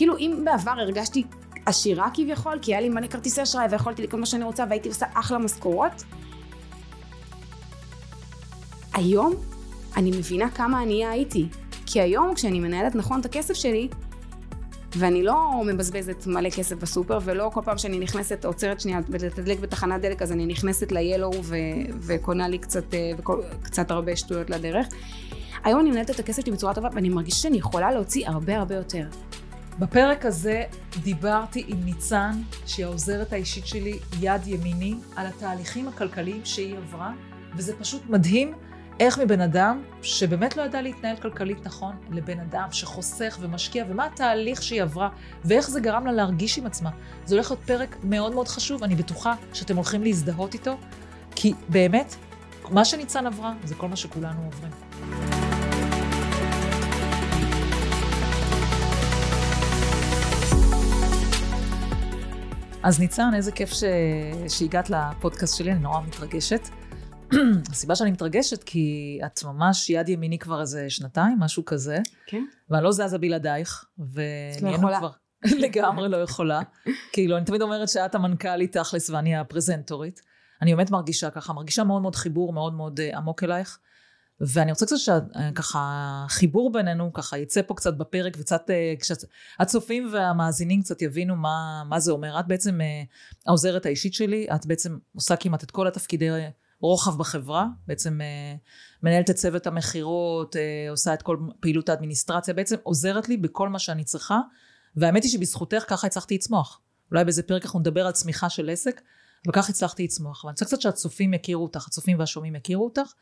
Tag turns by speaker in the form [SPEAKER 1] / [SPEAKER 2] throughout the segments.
[SPEAKER 1] כאילו אם בעבר הרגשתי עשירה כביכול, כי היה לי מלא כרטיסי אשראי ויכולתי לקנות מה שאני רוצה והייתי עושה אחלה משכורות, היום אני מבינה כמה ענייה הייתי. כי היום כשאני מנהלת נכון את הכסף שלי, ואני לא מבזבזת מלא כסף בסופר, ולא כל פעם שאני נכנסת, עוצרת שנייה לתדלק בתחנת דלק, אז אני נכנסת ל-Yellow ו- וקונה לי קצת, אה, קצת הרבה שטויות לדרך. היום אני מנהלת את הכסף שלי בצורה טובה, ואני מרגישה שאני יכולה להוציא הרבה הרבה יותר.
[SPEAKER 2] בפרק הזה דיברתי עם ניצן, שהיא העוזרת האישית שלי, יד ימיני, על התהליכים הכלכליים שהיא עברה, וזה פשוט מדהים איך מבן אדם שבאמת לא ידע להתנהל כלכלית נכון, לבן אדם שחוסך ומשקיע, ומה התהליך שהיא עברה, ואיך זה גרם לה להרגיש עם עצמה. זה הולך להיות פרק מאוד מאוד חשוב, אני בטוחה שאתם הולכים להזדהות איתו, כי באמת, מה שניצן עברה, זה כל מה שכולנו עוברים. אז ניצן, איזה כיף ש... שהגעת לפודקאסט שלי, אני נורא מתרגשת. הסיבה שאני מתרגשת, כי את ממש יד ימיני כבר איזה שנתיים, משהו כזה.
[SPEAKER 1] כן.
[SPEAKER 2] ואני לא זזה בלעדייך,
[SPEAKER 1] ונהיינו לא כבר...
[SPEAKER 2] לגמרי לא יכולה. כאילו, אני תמיד אומרת שאת המנכ"לית תכלס ואני הפרזנטורית. אני באמת מרגישה ככה, מרגישה מאוד מאוד חיבור מאוד מאוד uh, עמוק אלייך. ואני רוצה קצת שככה, אה, חיבור בינינו ככה יצא פה קצת בפרק וקצת, uh, כשהצופים והמאזינים קצת יבינו מה, מה זה אומר. את בעצם uh, העוזרת האישית שלי, את בעצם עושה כמעט את כל התפקידי רוחב בחברה, בעצם אה, מנהלת את צוות המכירות, אה, עושה את כל פעילות האדמיניסטרציה, בעצם עוזרת לי בכל מה שאני צריכה, והאמת היא שבזכותך ככה הצלחתי לצמוח. אולי באיזה פרק אנחנו נדבר על צמיחה של עסק, וכך הצלחתי לצמוח. ואני רוצה קצת שהצופים יכירו אותך, הצופים והשומעים יכירו אותך,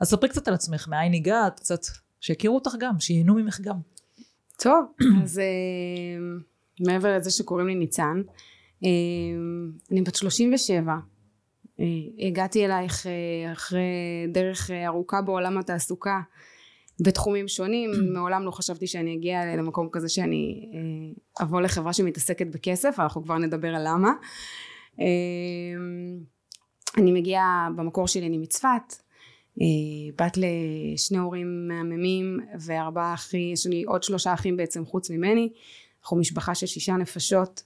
[SPEAKER 2] אז ספרי קצת על עצמך, מאין הגעת, קצת, שיכירו אותך גם, שייהנו ממך גם.
[SPEAKER 1] טוב, אז אה, מעבר לזה שקוראים לי ניצן, אני בת 37, אה, הגעתי אלייך אה, אחרי דרך אה, ארוכה בעולם התעסוקה בתחומים שונים, מעולם לא חשבתי שאני אגיע למקום כזה שאני אבוא לחברה שמתעסקת בכסף, אנחנו כבר נדבר על למה. אני מגיעה במקור שלי אני מצפת, בת לשני הורים מהממים וארבעה אחי, יש לי עוד שלושה אחים בעצם חוץ ממני, אנחנו משפחה של שישה נפשות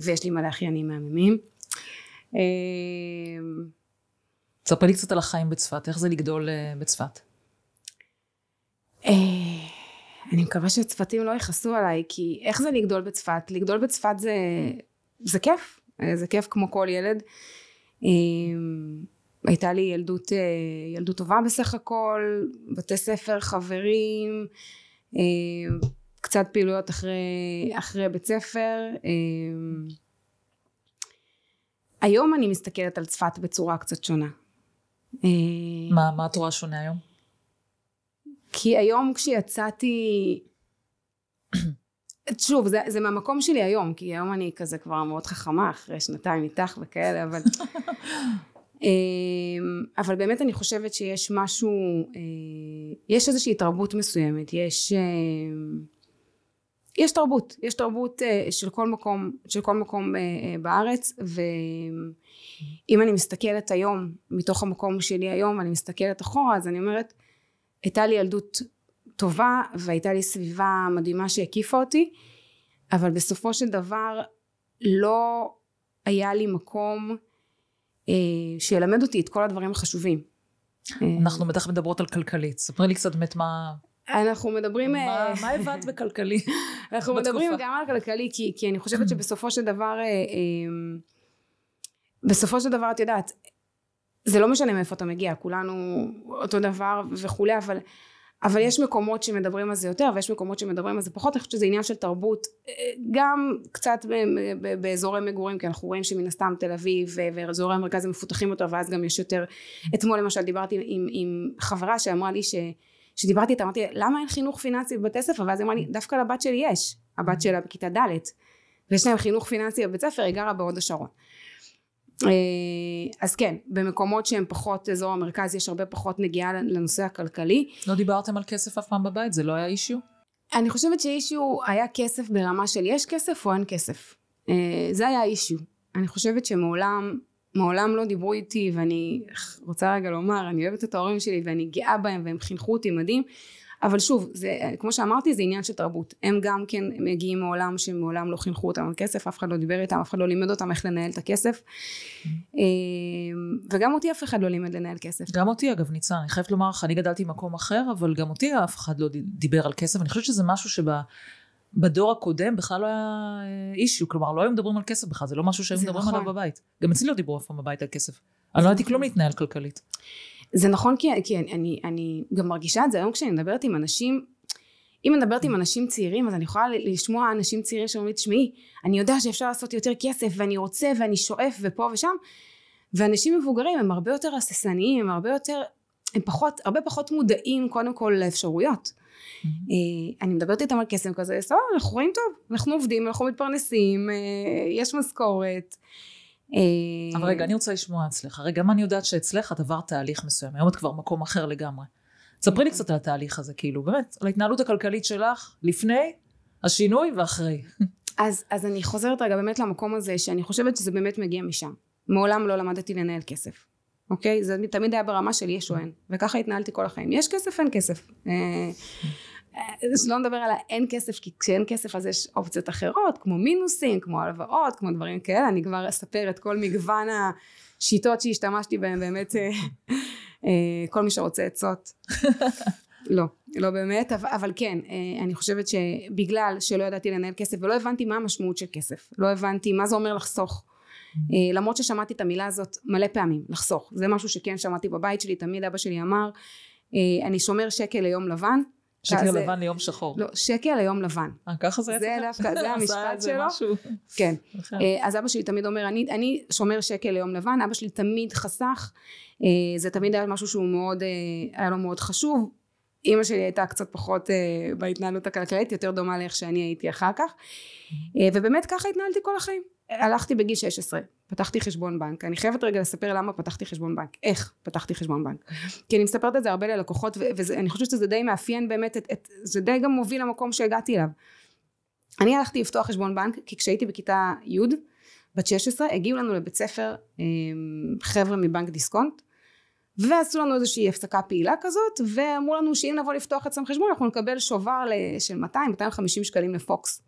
[SPEAKER 1] ויש לי מלא אחיינים מהממים.
[SPEAKER 2] אמ, ספרי לי קצת על החיים בצפת, איך זה לגדול אה, בצפת?
[SPEAKER 1] אה, אני מקווה שצפתים לא יכעסו עליי, כי איך זה לגדול בצפת? לגדול בצפת זה, זה כיף, אה, זה כיף כמו כל ילד. הייתה לי ילדות, ילדות טובה בסך הכל, בתי ספר, חברים, קצת פעילויות אחרי, אחרי בית ספר. אמ, היום אני מסתכלת על צפת בצורה קצת שונה.
[SPEAKER 2] אה, מה, מה את רואה שונה היום?
[SPEAKER 1] כי היום כשיצאתי, שוב, זה, זה מהמקום שלי היום, כי היום אני כזה כבר מאוד חכמה, אחרי שנתיים איתך וכאלה, אבל... אה, אבל באמת אני חושבת שיש משהו, אה, יש איזושהי תרבות מסוימת, יש... יש תרבות, יש תרבות uh, של כל מקום, של כל מקום uh, בארץ ואם אני מסתכלת היום מתוך המקום שלי היום אני מסתכלת אחורה אז אני אומרת הייתה לי ילדות טובה והייתה לי סביבה מדהימה שהקיפה אותי אבל בסופו של דבר לא היה לי מקום שילמד אותי את כל הדברים החשובים.
[SPEAKER 2] אנחנו בטח מדברות על כלכלית, ספרי לי קצת באמת מה...
[SPEAKER 1] אנחנו מדברים...
[SPEAKER 2] מה, אה, מה הבנת בכלכלי?
[SPEAKER 1] אנחנו מדברים גם על כלכלי, כי, כי אני חושבת שבסופו של דבר, אה, אה, בסופו של דבר, את יודעת, זה לא משנה מאיפה אתה מגיע, כולנו אותו דבר וכולי, אבל, אבל יש מקומות שמדברים על זה יותר, ויש מקומות שמדברים על זה פחות, אני חושבת שזה עניין של תרבות, גם קצת באזורי מגורים, כי אנחנו רואים שמן הסתם תל אביב ואזורי המרכז הם מפותחים יותר, ואז גם יש יותר, אתמול למשל דיברתי עם, עם חברה שאמרה לי ש... כשדיברתי איתה אמרתי למה אין חינוך פיננסי בבתי ספר ואז היא אמרה לי דווקא לבת שלי יש הבת שלה בכיתה ד' ויש להם חינוך פיננסי בבית ספר היא גרה בהוד השרון. אה, אז כן במקומות שהם פחות אזור המרכז יש הרבה פחות נגיעה לנושא הכלכלי.
[SPEAKER 2] לא דיברתם על כסף אף פעם בבית? זה לא היה אישיו?
[SPEAKER 1] אני חושבת שאישיו היה כסף ברמה של יש כסף או אין כסף. אה, זה היה אישיו. אני חושבת שמעולם מעולם לא דיברו איתי ואני רוצה רגע לומר אני אוהבת את ההורים שלי ואני גאה בהם והם חינכו אותי מדהים. אבל שוב זה כמו שאמרתי זה עניין של תרבות. הם גם כן מגיעים מעולם שמעולם לא חינכו אותם על כסף אף אחד לא דיבר איתם אף אחד לא לימד אותם איך לנהל את הכסף. אה, וגם אותי אף אחד לא לימד לנהל כסף.
[SPEAKER 2] גם אותי אגב ניצן אני חייבת לומר לך אני גדלתי במקום אחר אבל גם אותי אף אחד לא דיבר על כסף. אני חושבת שזה משהו שבה בדור הקודם בכלל לא היה אישיו, כלומר לא היו מדברים על כסף בכלל, זה לא משהו שהיו מדברים נכון. עליו בבית. גם אצלי לא דיברו אף פעם בבית על כסף. אני לא ידעתי כלום להתנהל כלכלית.
[SPEAKER 1] זה נכון כי, כי אני, אני, אני גם מרגישה את זה היום כשאני מדברת עם אנשים, אם אני מדברת עם אנשים צעירים אז אני יכולה לשמוע אנשים צעירים שאומרים תשמעי אני יודע שאפשר לעשות יותר כסף ואני רוצה ואני שואף ופה ושם ואנשים מבוגרים הם הרבה יותר הססניים הם הרבה יותר הם פחות הרבה פחות מודעים קודם כל לאפשרויות אה, אני מדברת איתם על קסם כזה, סבבה, אנחנו רואים טוב, אנחנו עובדים, אנחנו מתפרנסים, אה, יש משכורת.
[SPEAKER 2] אה, אבל רגע, אני רוצה לשמוע אצלך. רגע, גם אני יודעת שאצלך את עברת תהליך מסוים, היום את כבר מקום אחר לגמרי. ספרי לי קצת על התהליך הזה, כאילו, באמת, על ההתנהלות הכלכלית שלך, לפני, השינוי ואחרי.
[SPEAKER 1] אז, אז אני חוזרת רגע באמת למקום הזה, שאני חושבת שזה באמת מגיע משם. מעולם לא למדתי לנהל כסף. אוקיי? זה תמיד היה ברמה של יש או אין, וככה התנהלתי כל החיים. יש כסף, אין כסף. אה, אה, שלא נדבר על האין כסף, כי כשאין כסף אז יש אופציות אחרות, כמו מינוסים, כמו הלוואות, כמו דברים כאלה, אני כבר אספר את כל מגוון השיטות שהשתמשתי בהן, באמת, אה, כל מי שרוצה עצות. לא, לא באמת, אבל כן, אני חושבת שבגלל שלא ידעתי לנהל כסף ולא הבנתי מה המשמעות של כסף, לא הבנתי מה זה אומר לחסוך, למרות ששמעתי את המילה הזאת מלא פעמים, לחסוך. זה משהו שכן שמעתי בבית שלי, תמיד אבא שלי אמר, אה, אני שומר שקל ליום לבן.
[SPEAKER 2] שקל. לבן ליום שחור.
[SPEAKER 1] לא, שקל ליום לבן.
[SPEAKER 2] אה, ככה זה
[SPEAKER 1] זה דווקא, זה המשפט שלו. כן. אה, אז אבא שלי תמיד אומר, אני, אני שומר שקל ליום לבן, אבא שלי תמיד חסך, זה תמיד היה משהו שהוא מאוד, היה לו מאוד חשוב. אימא שלי הייתה קצת פחות בהתנהלות הכלכלית, יותר דומה לאיך שאני הייתי אחר כך. ובאמת ככה התנהלתי כל החיים. הלכתי בגיל 16, פתחתי חשבון בנק, אני חייבת רגע לספר למה פתחתי חשבון בנק, איך פתחתי חשבון בנק, כי אני מספרת את זה הרבה ללקוחות ואני חושבת שזה די מאפיין באמת, את, את, זה די גם מוביל למקום שהגעתי אליו. אני הלכתי לפתוח חשבון בנק כי כשהייתי בכיתה י' בת 16 הגיעו לנו לבית ספר אמ, חבר'ה מבנק דיסקונט ועשו לנו איזושהי הפסקה פעילה כזאת ואמרו לנו שאם נבוא לפתוח אצלם חשבון אנחנו נקבל שובר של 200-250 שקלים לפוקס.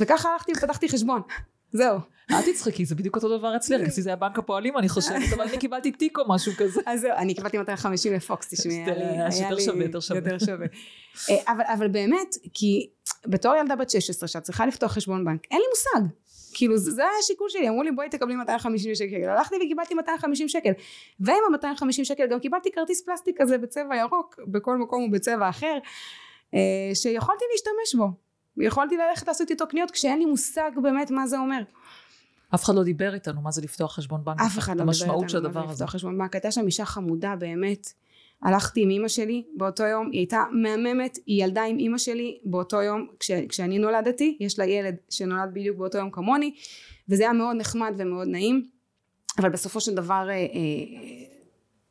[SPEAKER 1] וככה הלכתי ופתחתי חשבון זהו.
[SPEAKER 2] אל תצחקי, זה בדיוק אותו דבר אצלי, אצלי זה היה בנק הפועלים אני חושבת, אבל אני קיבלתי תיק או משהו כזה.
[SPEAKER 1] אז זהו, אני קיבלתי 250 לפוקס, תשמעי, היה
[SPEAKER 2] לי... יותר שווה, יותר שווה. יותר שווה.
[SPEAKER 1] אה, אבל באמת, כי בתור ילדה בת 16 שאת צריכה לפתוח חשבון בנק, אין לי מושג. כאילו זה היה השיקול שלי, אמרו לי בואי תקבלי 250 שקל, הלכתי וקיבלתי 250 שקל, ועם ה-250 שקל גם קיבלתי כרטיס פלסטיק כזה בצבע ירוק, בכל מקום ובצבע אחר, אה, שיכולתי להשתמש בו. יכולתי ללכת לעשות איתו קניות כשאין לי מושג באמת מה זה אומר.
[SPEAKER 2] אף אחד לא דיבר איתנו מה זה לפתוח חשבון בנק.
[SPEAKER 1] אף אחד לא דיבר איתנו מה זה לפתוח חשבון בנק. הייתה שם אישה חמודה באמת. הלכתי עם אימא שלי באותו יום, היא הייתה מהממת, היא ילדה עם אימא שלי באותו יום כש, כשאני נולדתי, יש לה ילד שנולד בדיוק באותו יום כמוני, וזה היה מאוד נחמד ומאוד נעים, אבל בסופו של דבר, אה, אה,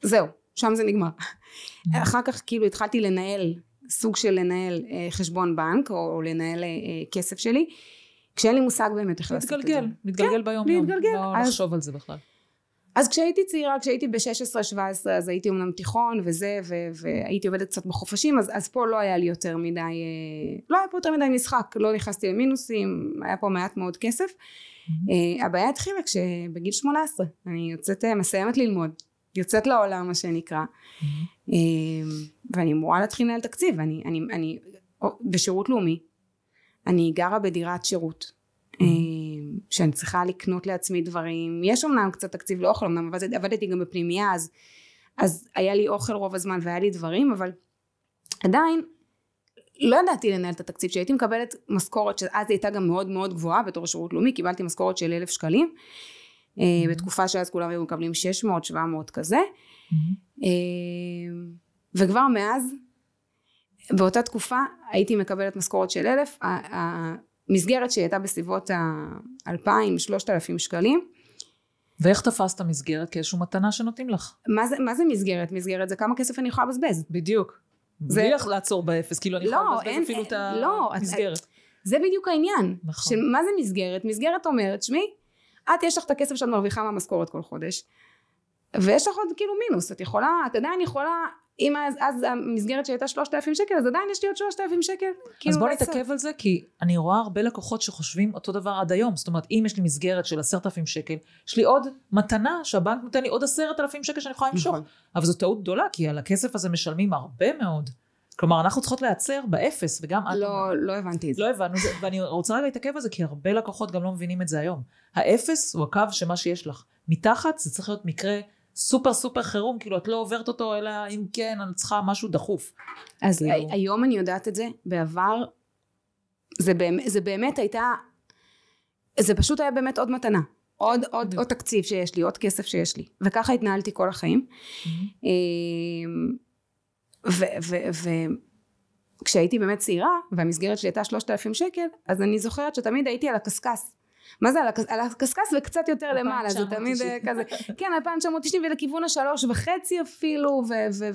[SPEAKER 1] זהו, שם זה נגמר. Mm-hmm. אחר כך כאילו התחלתי לנהל סוג של לנהל אה, חשבון בנק או, או לנהל אה, כסף שלי כשאין לי מושג באמת איך לעשות את זה.
[SPEAKER 2] מתגלגל, מתגלגל כן, ביום יום, להתגלגל. לא אז, לחשוב על זה בכלל.
[SPEAKER 1] אז כשהייתי צעירה, כשהייתי ב-16-17 אז הייתי אומנם תיכון וזה ו- והייתי עובדת קצת בחופשים אז, אז פה לא היה לי יותר מדי, אה, לא היה פה יותר מדי משחק, לא נכנסתי למינוסים, היה פה מעט מאוד כסף. Mm-hmm. הבעיה התחילה כשבגיל 18 אני יוצאת, מסיימת ללמוד, יוצאת לעולם מה שנקרא. Mm-hmm. אמ, ואני אמורה להתחיל לנהל תקציב אני, אני, אני בשירות לאומי אני גרה בדירת שירות. אמ, שאני צריכה לקנות לעצמי דברים יש אמנם קצת תקציב לאוכל אמנם עבדתי, עבדתי גם בפנימייה אז, אז היה לי אוכל רוב הזמן והיה לי דברים אבל עדיין לא ידעתי לנהל את התקציב שהייתי מקבלת משכורת שאז הייתה גם מאוד מאוד גבוהה בתור שירות לאומי קיבלתי משכורת של אלף שקלים mm-hmm. בתקופה שאז כולם היו מקבלים 600 700 כזה mm-hmm. וכבר מאז באותה תקופה הייתי מקבלת משכורת של אלף המסגרת שהייתה בסביבות האלפיים שלושת אלפים שקלים
[SPEAKER 2] ואיך תפסת מסגרת? כאיזושהי מתנה שנותנים לך.
[SPEAKER 1] מה זה, מה זה מסגרת? מסגרת זה כמה כסף אני יכולה לבזבז.
[SPEAKER 2] בדיוק. זה... בלי לעצור באפס, כאילו אני לא, יכולה לבזבז אין, אפילו אין, את
[SPEAKER 1] לא,
[SPEAKER 2] המסגרת.
[SPEAKER 1] זה בדיוק העניין. נכון. מה זה מסגרת? מסגרת אומרת, שמי, את יש לך את הכסף שאת מרוויחה מהמשכורת כל חודש ויש לך עוד כאילו מינוס את יכולה את עדיין יכולה אם אז, אז המסגרת שהייתה 3,000 שקל אז עדיין יש לי עוד 3,000 שקל
[SPEAKER 2] אז
[SPEAKER 1] כאילו
[SPEAKER 2] בוא
[SPEAKER 1] לעשות.
[SPEAKER 2] נתעכב על זה, כי אני רואה הרבה לקוחות שחושבים אותו דבר עד היום. זאת אומרת, אם יש לי מסגרת של עשרת אלפים שקל, יש לי עוד מתנה שהבנק נותן לי עוד עשרת אלפים שקל שאני יכולה למשוך.
[SPEAKER 1] נכון.
[SPEAKER 2] אבל זו טעות גדולה, כי על הכסף הזה משלמים הרבה מאוד. כלומר, אנחנו צריכות להיעצר באפס, וגם את...
[SPEAKER 1] לא, לא הבנתי את זה
[SPEAKER 2] לא הבנו ואני רוצה רגע להתעכב על זה, כי הרבה לקוחות גם לא מבינים את זה היום. האפס הוא הקו שמה שיש לך. מתחת זה צריך להיות מקרה סופר סופר חירום, כאילו את לא עוברת אותו, אלא אם כן, אני צריכה משהו דחוף.
[SPEAKER 1] אז
[SPEAKER 2] כאילו-
[SPEAKER 1] הי- היום אני יודעת את זה, בעבר זה באמת, זה באמת הייתה, זה פשוט היה באמת עוד מתנה. עוד, עוד, עוד תקציב שיש לי, עוד כסף שיש לי. וככה התנהלתי כל החיים. אמ, וכשהייתי באמת צעירה, והמסגרת שלי הייתה 3,000 שקל, אז אני זוכרת שתמיד הייתי על הקשקש. מה זה על הקש- על הקשקש וקצת יותר למעלה, זה תמיד אה,
[SPEAKER 2] 2,990.
[SPEAKER 1] כזה, כן 2,990 ולכיוון השלוש וחצי אפילו,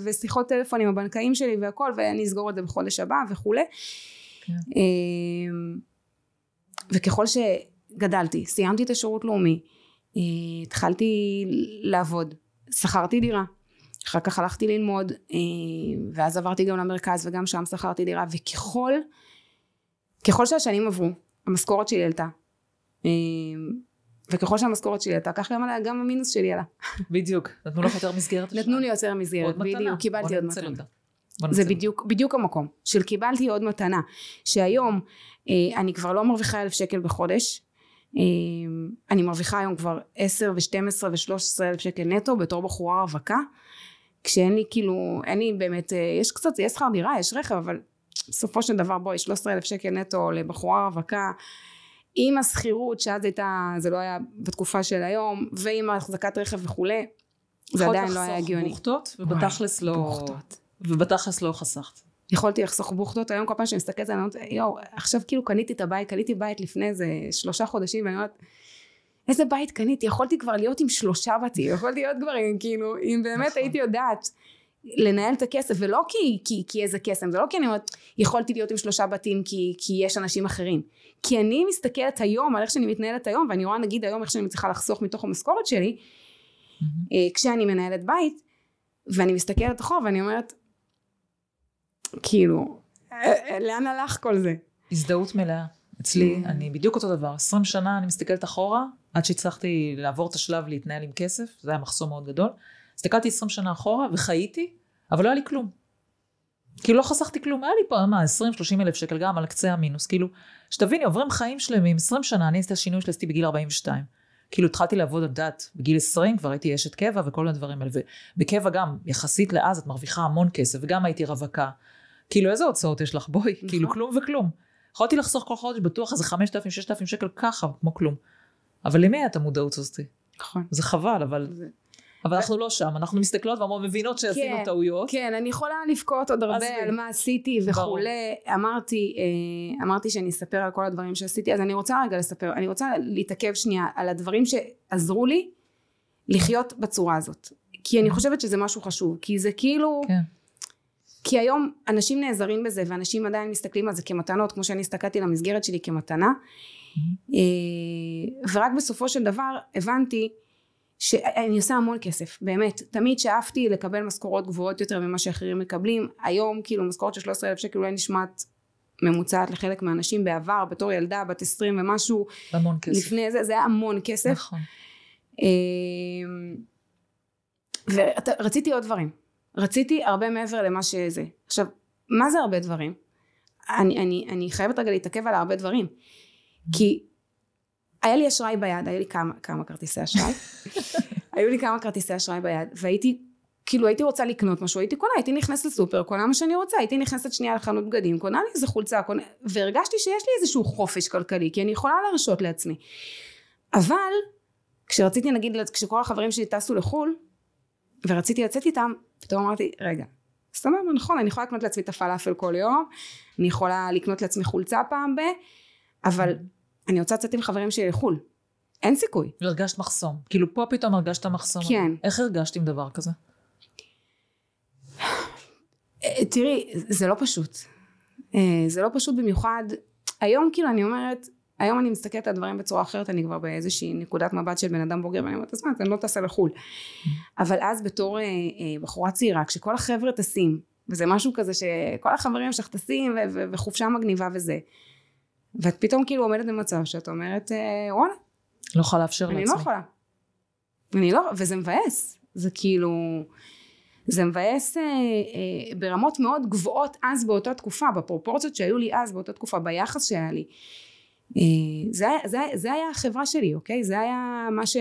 [SPEAKER 1] ושיחות טלפון עם הבנקאים שלי והכל, ואני אסגור את זה בחודש הבא וכולי.
[SPEAKER 2] כן.
[SPEAKER 1] אמ, וככל שגדלתי, סיימתי את השירות לאומי, אה, התחלתי לעבוד, שכרתי דירה, אחר כך הלכתי ללמוד, אה, ואז עברתי גם למרכז וגם שם שכרתי דירה, וככל, ככל שהשנים עברו, המשכורת שלי עלתה. אה, וככל שהמשכורת שלי עלתה, כך גם, עלה- גם המינוס שלי עלה.
[SPEAKER 2] בדיוק, נתנו לך יותר מסגרת אשראי.
[SPEAKER 1] נתנו לי יותר מסגרת. בדיוק, קיבלתי עוד מתנה. זה בדיוק, בדיוק המקום של קיבלתי עוד מתנה שהיום אה, אני כבר לא מרוויחה אלף שקל בחודש אה, אני מרוויחה היום כבר עשר ושתים עשרה ושלוש עשרה אלף שקל נטו בתור בחורה רווקה כשאין לי כאילו אין לי באמת אה, יש קצת יש שכר דירה יש רכב אבל בסופו של דבר בואי 13 אלף שקל נטו לבחורה רווקה עם השכירות שאז הייתה זה לא היה בתקופה של היום ועם החזקת רכב וכולי זה
[SPEAKER 2] יכולת
[SPEAKER 1] עדיין לא היה
[SPEAKER 2] לחסוך
[SPEAKER 1] הגיוני
[SPEAKER 2] בוכטות, ובתכלס לא...
[SPEAKER 1] בוכטות.
[SPEAKER 2] ובתכלס לא חסכת.
[SPEAKER 1] יכולתי לחסוך בוכטות היום כל פעם שאני מסתכלת על זה אני אומרת יואו עכשיו כאילו קניתי את הבית קניתי בית לפני איזה שלושה חודשים ואני אומרת איזה בית קניתי יכולתי כבר להיות עם שלושה בתים יכולתי להיות כבר עם כאילו אם באמת
[SPEAKER 2] נכון.
[SPEAKER 1] הייתי יודעת לנהל את הכסף ולא כי, כי, כי איזה קסם זה לא כי אני אומרת יכולתי להיות עם שלושה בתים כי, כי יש אנשים אחרים כי אני מסתכלת היום על איך שאני מתנהלת היום ואני רואה נגיד היום איך שאני מצליחה לחסוך מתוך המשכורת שלי אה, כשאני מנהלת בית ואני מסתכלת אחורה ואני אומרת כאילו אה, אה, לאן הלך כל זה
[SPEAKER 2] הזדהות מלאה. אצלי,
[SPEAKER 1] Mm.
[SPEAKER 2] אני בדיוק אותו דבר. 20 שנה אני מסתכלת אחורה, עד שהצלחתי לעבור את השלב להתנהל עם כסף, זה היה מחסום מאוד גדול. הסתכלתי 20 שנה אחורה וחייתי, אבל לא היה לי כלום. כאילו לא חסכתי כלום, היה לי פה, מה, 20-30 אלף שקל גם על קצה המינוס. כאילו, שתביני, עוברים חיים שלמים, 20 שנה, אני עשיתי את השינוי שלי עשיתי בגיל 42. כאילו התחלתי לעבוד על דת בגיל 20, כבר הייתי אשת קבע וכל הדברים האלה. ובקבע גם, יחסית לאז, את מרוויחה המון כסף, וגם הייתי רווקה. כאילו, איזה הוצאות יש לך? בואי,
[SPEAKER 1] נכון.
[SPEAKER 2] כאילו, כלום וכלום. יכולתי לחסוך כל חודש בטוח איזה 5,000-6,000 שקל ככה, כמו כלום. אבל למי את המודעות הזאת?
[SPEAKER 1] נכון
[SPEAKER 2] זה חבל, אבל,
[SPEAKER 1] זה-
[SPEAKER 2] אבל אנחנו לא שם, אנחנו מסתכלות ואמרו, מבינות שעשינו
[SPEAKER 1] כן,
[SPEAKER 2] טעויות.
[SPEAKER 1] כן אני יכולה לבכות עוד הרבה. על מה עשיתי וכולי אמרתי אה, אמרתי שאני אספר על כל הדברים שעשיתי אז אני רוצה רגע לספר אני רוצה להתעכב שנייה על הדברים שעזרו לי לחיות בצורה הזאת כי אני חושבת שזה משהו חשוב כי זה כאילו
[SPEAKER 2] כן.
[SPEAKER 1] כי היום אנשים נעזרים בזה ואנשים עדיין מסתכלים על זה כמתנות כמו שאני הסתכלתי למסגרת שלי כמתנה אה, ורק בסופו של דבר הבנתי שאני עושה המון כסף באמת. תמיד שאפתי לקבל משכורות גבוהות יותר ממה שאחרים מקבלים. היום כאילו משכורת של 13 אלף שקל אולי נשמעת ממוצעת לחלק מהאנשים בעבר בתור ילדה בת 20 ומשהו
[SPEAKER 2] המון כסף.
[SPEAKER 1] לפני זה זה היה המון כסף.
[SPEAKER 2] נכון.
[SPEAKER 1] אמ, ורציתי עוד דברים. רציתי הרבה מעבר למה שזה. עכשיו מה זה הרבה דברים? אני, אני, אני חייבת רגע להתעכב על הרבה דברים. כי היה לי אשראי ביד היה לי כמה, כמה כרטיסי אשראי. היו לי כמה כרטיסי אשראי ביד והייתי כאילו הייתי רוצה לקנות משהו הייתי קונה הייתי נכנסת לסופר קונה מה שאני רוצה הייתי נכנסת שנייה לחנות בגדים קונה לי איזה חולצה קונה והרגשתי שיש לי איזשהו חופש כלכלי כי אני יכולה להרשות לעצמי. אבל כשרציתי נגיד כשכל החברים שלי טסו לחו"ל ורציתי לצאת איתם פתאום אמרתי רגע סבבה נכון אני יכולה לקנות לעצמי את הפלאפל כל יום אני יכולה לקנות לעצמי חולצה פעם ב אבל אני רוצה לצאת עם חברים שלי לחו"ל אין סיכוי
[SPEAKER 2] והרגשת מחסום. כאילו פה פתאום הרגשת מחסום.
[SPEAKER 1] כן.
[SPEAKER 2] איך הרגשת עם דבר כזה?
[SPEAKER 1] אה, תראי זה לא פשוט אה, זה לא פשוט במיוחד היום כאילו אני אומרת היום אני מסתכלת על הדברים בצורה אחרת, אני כבר באיזושהי נקודת מבט של בן אדם בוגר, ואני אומרת, אז מה, אני לא טסה לחו"ל. אבל אז בתור אה, אה, בחורה צעירה, כשכל החבר'ה טסים, וזה משהו כזה שכל החברים שלך טסים, וחופשה מגניבה וזה, ואת פתאום כאילו עומדת במצב שאת אומרת, אה, וואלה,
[SPEAKER 2] לא יכולה לאפשר לעצמי.
[SPEAKER 1] אני לא יכולה. אני לא, וזה מבאס. זה כאילו, זה מבאס אה, אה, ברמות מאוד גבוהות אז באותה תקופה, בפרופורציות שהיו לי אז באותה תקופה, ביחס שהיה לי. אה, זה, זה, זה היה החברה שלי, אוקיי? זה היה מה, ש,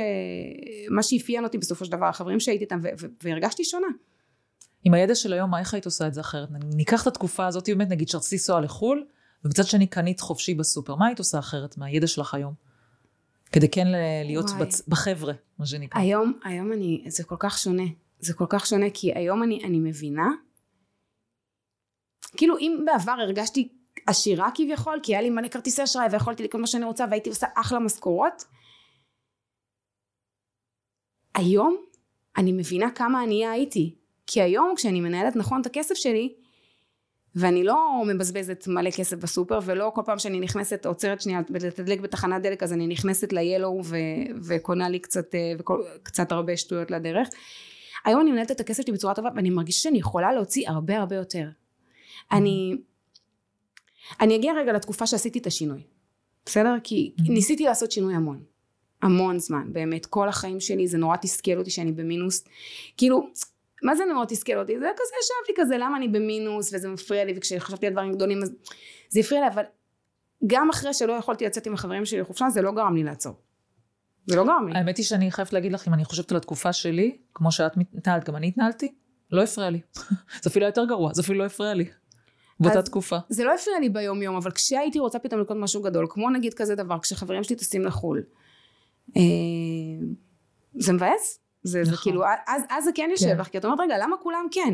[SPEAKER 1] מה שאפיין אותי בסופו של דבר, החברים שהייתי איתם, ו- ו- והרגשתי שונה.
[SPEAKER 2] עם הידע של היום, מה, איך היית עושה את זה אחרת? ניקח את התקופה הזאת, באמת, נגיד שרציתי לנסוע לחו"ל, ומצד שני קנית חופשי בסופר, מה היית עושה אחרת מהידע שלך היום? כדי כן להיות
[SPEAKER 1] וואי.
[SPEAKER 2] בצ... בחבר'ה, מה שנקרא.
[SPEAKER 1] היום, היום אני, זה כל כך שונה. זה כל כך שונה, כי היום אני, אני מבינה, כאילו אם בעבר הרגשתי עשירה כביכול, כי היה לי מלא כרטיסי אשראי ויכולתי לקנות מה שאני רוצה והייתי עושה אחלה משכורות, היום אני מבינה כמה ענייה הייתי. כי היום כשאני מנהלת נכון את הכסף שלי, ואני לא מבזבזת מלא כסף בסופר, ולא כל פעם שאני נכנסת, עוצרת שנייה לתדלק בתחנת דלק, אז אני נכנסת ל-Yellow ו- וקונה לי קצת, אה, קצת הרבה שטויות לדרך. היום אני מנהלת את הכסף שלי בצורה טובה, ואני מרגישה שאני יכולה להוציא הרבה הרבה יותר. אני, אני אגיע רגע לתקופה שעשיתי את השינוי, בסדר? כי
[SPEAKER 2] Mhm.
[SPEAKER 1] ניסיתי לעשות שינוי המון. המון זמן, באמת. כל החיים שלי זה נורא תסכל אותי שאני במינוס. כאילו, מה זה נורא תסכל אותי? זה כזה ישבתי כזה, למה אני במינוס, וזה מפריע לי, וכשחשבתי על דברים גדולים, אז זה הפריע לי, אבל גם אחרי שלא יכולתי לצאת עם החברים שלי לחופשה, זה לא גרם לי לעצור. זה לא גרם לי.
[SPEAKER 2] האמת היא שאני חייבת להגיד לך, אם אני חושבת על התקופה שלי, כמו שאת מתנהלת, גם אני התנהלתי, לא הפריע לי. זה אפילו יותר גרוע, זה אפילו לא הפריע לי. באותה תקופה.
[SPEAKER 1] זה לא הפריע לי ביום יום, אבל כשהייתי רוצה פתאום לקנות משהו גדול, כמו נגיד כזה דבר, כשחברים שלי טסים לחו"ל, אה, זה מבאס. זה, זה
[SPEAKER 2] נכון.
[SPEAKER 1] כאילו, אז, אז זה כן יושב
[SPEAKER 2] כן.
[SPEAKER 1] לך, כי את אומרת, רגע, למה כולם כן?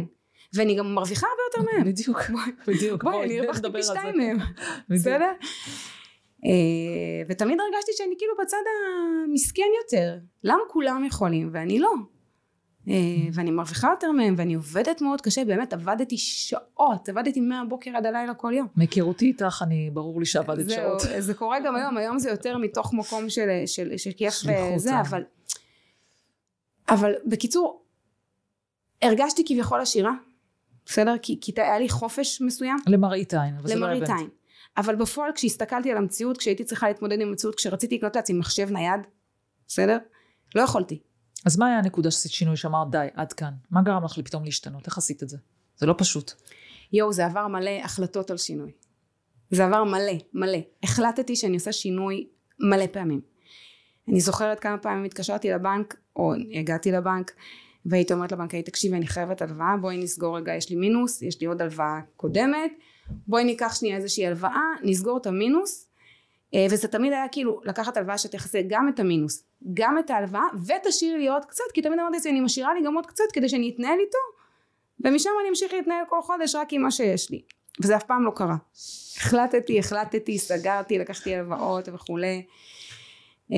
[SPEAKER 1] ואני גם מרוויחה הרבה יותר מהם.
[SPEAKER 2] בדיוק, בדיוק.
[SPEAKER 1] בואי, אני הרווחתי פי
[SPEAKER 2] זה.
[SPEAKER 1] שתיים מהם. בסדר? אה, ותמיד הרגשתי שאני כאילו בצד המסכן יותר. למה כולם יכולים ואני לא? אה, ואני מרוויחה יותר מהם ואני עובדת מאוד קשה, באמת עבדתי שעות, עבדתי מהבוקר עד הלילה כל יום.
[SPEAKER 2] מהיכרותי איתך, אני, ברור לי שעבדת שעות.
[SPEAKER 1] זה קורה גם היום, היום זה יותר מתוך מקום של, כיף וזה,
[SPEAKER 2] אה.
[SPEAKER 1] אבל, אבל בקיצור, הרגשתי כביכול עשירה, בסדר? כי, כי היה לי חופש מסוים,
[SPEAKER 2] למראית עין, אבל זה לא הבנתי.
[SPEAKER 1] עין. אבל בפועל כשהסתכלתי על המציאות, כשהייתי צריכה להתמודד עם המציאות, כשרציתי לקנות לעצמי מחשב נייד, בסדר? לא יכולתי.
[SPEAKER 2] אז מה היה הנקודה שעשית שינוי שאמרת די, עד כאן? מה גרם לך פתאום להשתנות? איך עשית את זה? זה לא פשוט.
[SPEAKER 1] יואו, זה עבר מלא החלטות על שינוי. זה עבר מלא, מלא. החלטתי שאני עושה שינוי מלא פעמים. אני זוכרת כמה פעמים התקשרתי לבנק, או הגעתי לבנק, והייתי אומרת לבנקאי, תקשיבי, אני חייבת הלוואה, בואי נסגור רגע, יש לי מינוס, יש לי עוד הלוואה קודמת, בואי ניקח שנייה איזושהי הלוואה, נסגור את המינוס, אה, וזה תמיד היה כאילו לקחת הלוואה שתכסה גם את המינוס, גם את ההלוואה, ותשאירי לי עוד קצת, כי תמיד אמרתי לעצמי, אני משאירה לי גם עוד קצת כדי שאני אתנהל איתו, ומשם אני אמשיך להתנהל כל חודש רק עם מה שיש לי. וזה אף פעם לא קרה. החלטתי, החלטתי, סגרתי, לקחתי הלוואות וכולי. אה,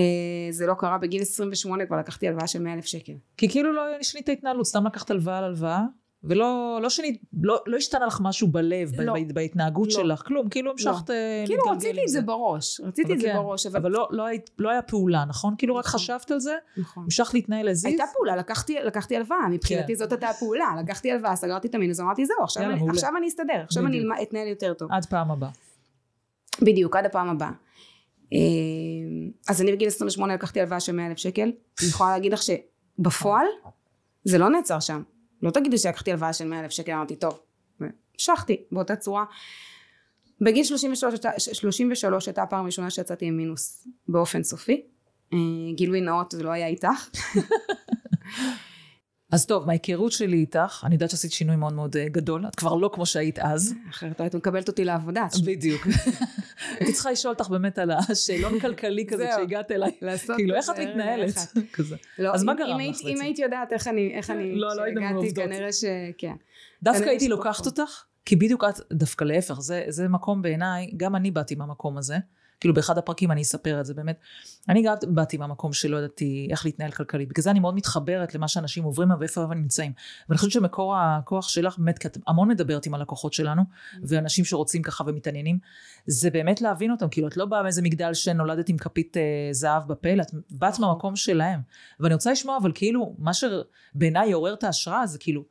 [SPEAKER 1] זה לא קרה, בגיל 28 כבר לקחתי הלוואה של 100 אלף שקל.
[SPEAKER 2] כי כאילו לא שינית התנהלות, סתם לקחת הלוואה על הלוואה, ולא לא שינית, לא, לא השתנה לך משהו בלב,
[SPEAKER 1] לא.
[SPEAKER 2] ב- בהתנהגות
[SPEAKER 1] לא.
[SPEAKER 2] שלך, כלום, כאילו המשכת אה,
[SPEAKER 1] כאילו רציתי את זה בראש, רציתי את זה
[SPEAKER 2] כן,
[SPEAKER 1] בראש, אבל...
[SPEAKER 2] אבל לא, לא, היית, לא היה פעולה, נכון? כאילו רק
[SPEAKER 1] נכון.
[SPEAKER 2] חשבת על זה,
[SPEAKER 1] נכון.
[SPEAKER 2] המשכת להתנהל לזיז.
[SPEAKER 1] הייתה פעולה, לקחתי, לקחתי הלוואה, מבחינתי
[SPEAKER 2] כן.
[SPEAKER 1] זאת הייתה הפעולה, לקחתי הלוואה, סגרתי את המינוס, אמרתי זהו, עכשיו,
[SPEAKER 2] יאללה,
[SPEAKER 1] אני. עכשיו אני אסתדר, עכשיו אני
[SPEAKER 2] בדיוק.
[SPEAKER 1] אלמד- אתנהל יותר טוב.
[SPEAKER 2] עד פעם הבאה.
[SPEAKER 1] בדיוק, עד הפעם הבאה. אה, אז אני בגיל 28 לקחתי הלוואה של 100 אלף שקל, אני יכולה להגיד לך שבפועל זה לא נעצר שם. לא תגידי שלקחתי הלוואה של 100 אלף שקל, אמרתי טוב, המשכתי באותה צורה. בגיל 33, הייתה- 33 הייתה הפעם הראשונה שיצאתי עם מינוס באופן סופי. אה, גילוי נאות זה לא היה איתך.
[SPEAKER 2] אז טוב, מההיכרות שלי איתך, אני יודעת שעשית שינוי מאוד מאוד אה, גדול, את כבר לא כמו שהיית אז.
[SPEAKER 1] אחרת לא היית מקבלת אותי לעבודה.
[SPEAKER 2] בדיוק. הייתי צריכה לשאול אותך באמת על השאלון כלכלי כזה. כשהגעת אליי. כאילו, איך את מתנהלת?
[SPEAKER 1] לא,
[SPEAKER 2] אז מה גרם לך
[SPEAKER 1] היית- אם
[SPEAKER 2] בעצם?
[SPEAKER 1] הייתי יודעת איך אני, איך אני,
[SPEAKER 2] לא, לא
[SPEAKER 1] כשהגעתי,
[SPEAKER 2] עובדות.
[SPEAKER 1] כנראה שכן.
[SPEAKER 2] דווקא הייתי. לוקחת אותך, כי בדיוק את, דווקא להפך, זה מקום בעיניי, גם אני באתי מהמקום הזה, כאילו באחד הפרקים אני אספר את זה באמת. אני גם באתי מהמקום שלא ידעתי איך להתנהל כלכלית, בגלל זה אני מאוד מתחברת למה שאנשים עוברים ואיפה הם נמצאים. ואני חושבת שמקור הכוח שלך באמת, כי את המון מדברת עם הלקוחות שלנו, mm-hmm. ואנשים שרוצים ככה ומתעניינים, זה באמת להבין אותם, כאילו את לא באה מאיזה מגדל שנולדת עם כפית אה, זהב בפה, את באת נכון. מהמקום שלהם. ואני רוצה לשמוע, אבל כאילו, מה שבעיניי יעורר את ההשראה זה כאילו,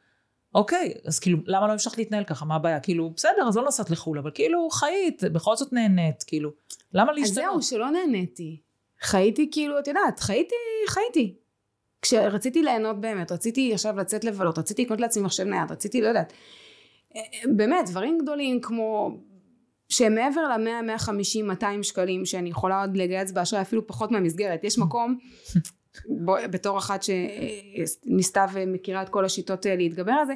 [SPEAKER 2] אוקיי, אז כאילו, למה לא המשכת להתנהל ככה? מה הבעיה? כאילו, בסדר, אז לא נסעת לחו"ל, אבל כאילו, חיית, בכל זאת נהנית, כאילו, למה להשתנות?
[SPEAKER 1] אז זהו, שלא נהניתי. חייתי כאילו, את יודעת, חייתי, חייתי. כשרציתי ליהנות באמת, רציתי עכשיו לצאת לבלות, רציתי לקנות לעצמי מחשב נייד, רציתי, לא יודעת, באמת, דברים גדולים כמו, שהם מעבר ל-100, 150, 200 שקלים, שאני יכולה עוד לגייס באשראי, אפילו פחות מהמסגרת. יש מקום בוא, בתור אחת שניסתה ומכירה את כל השיטות אה, להתגבר על זה,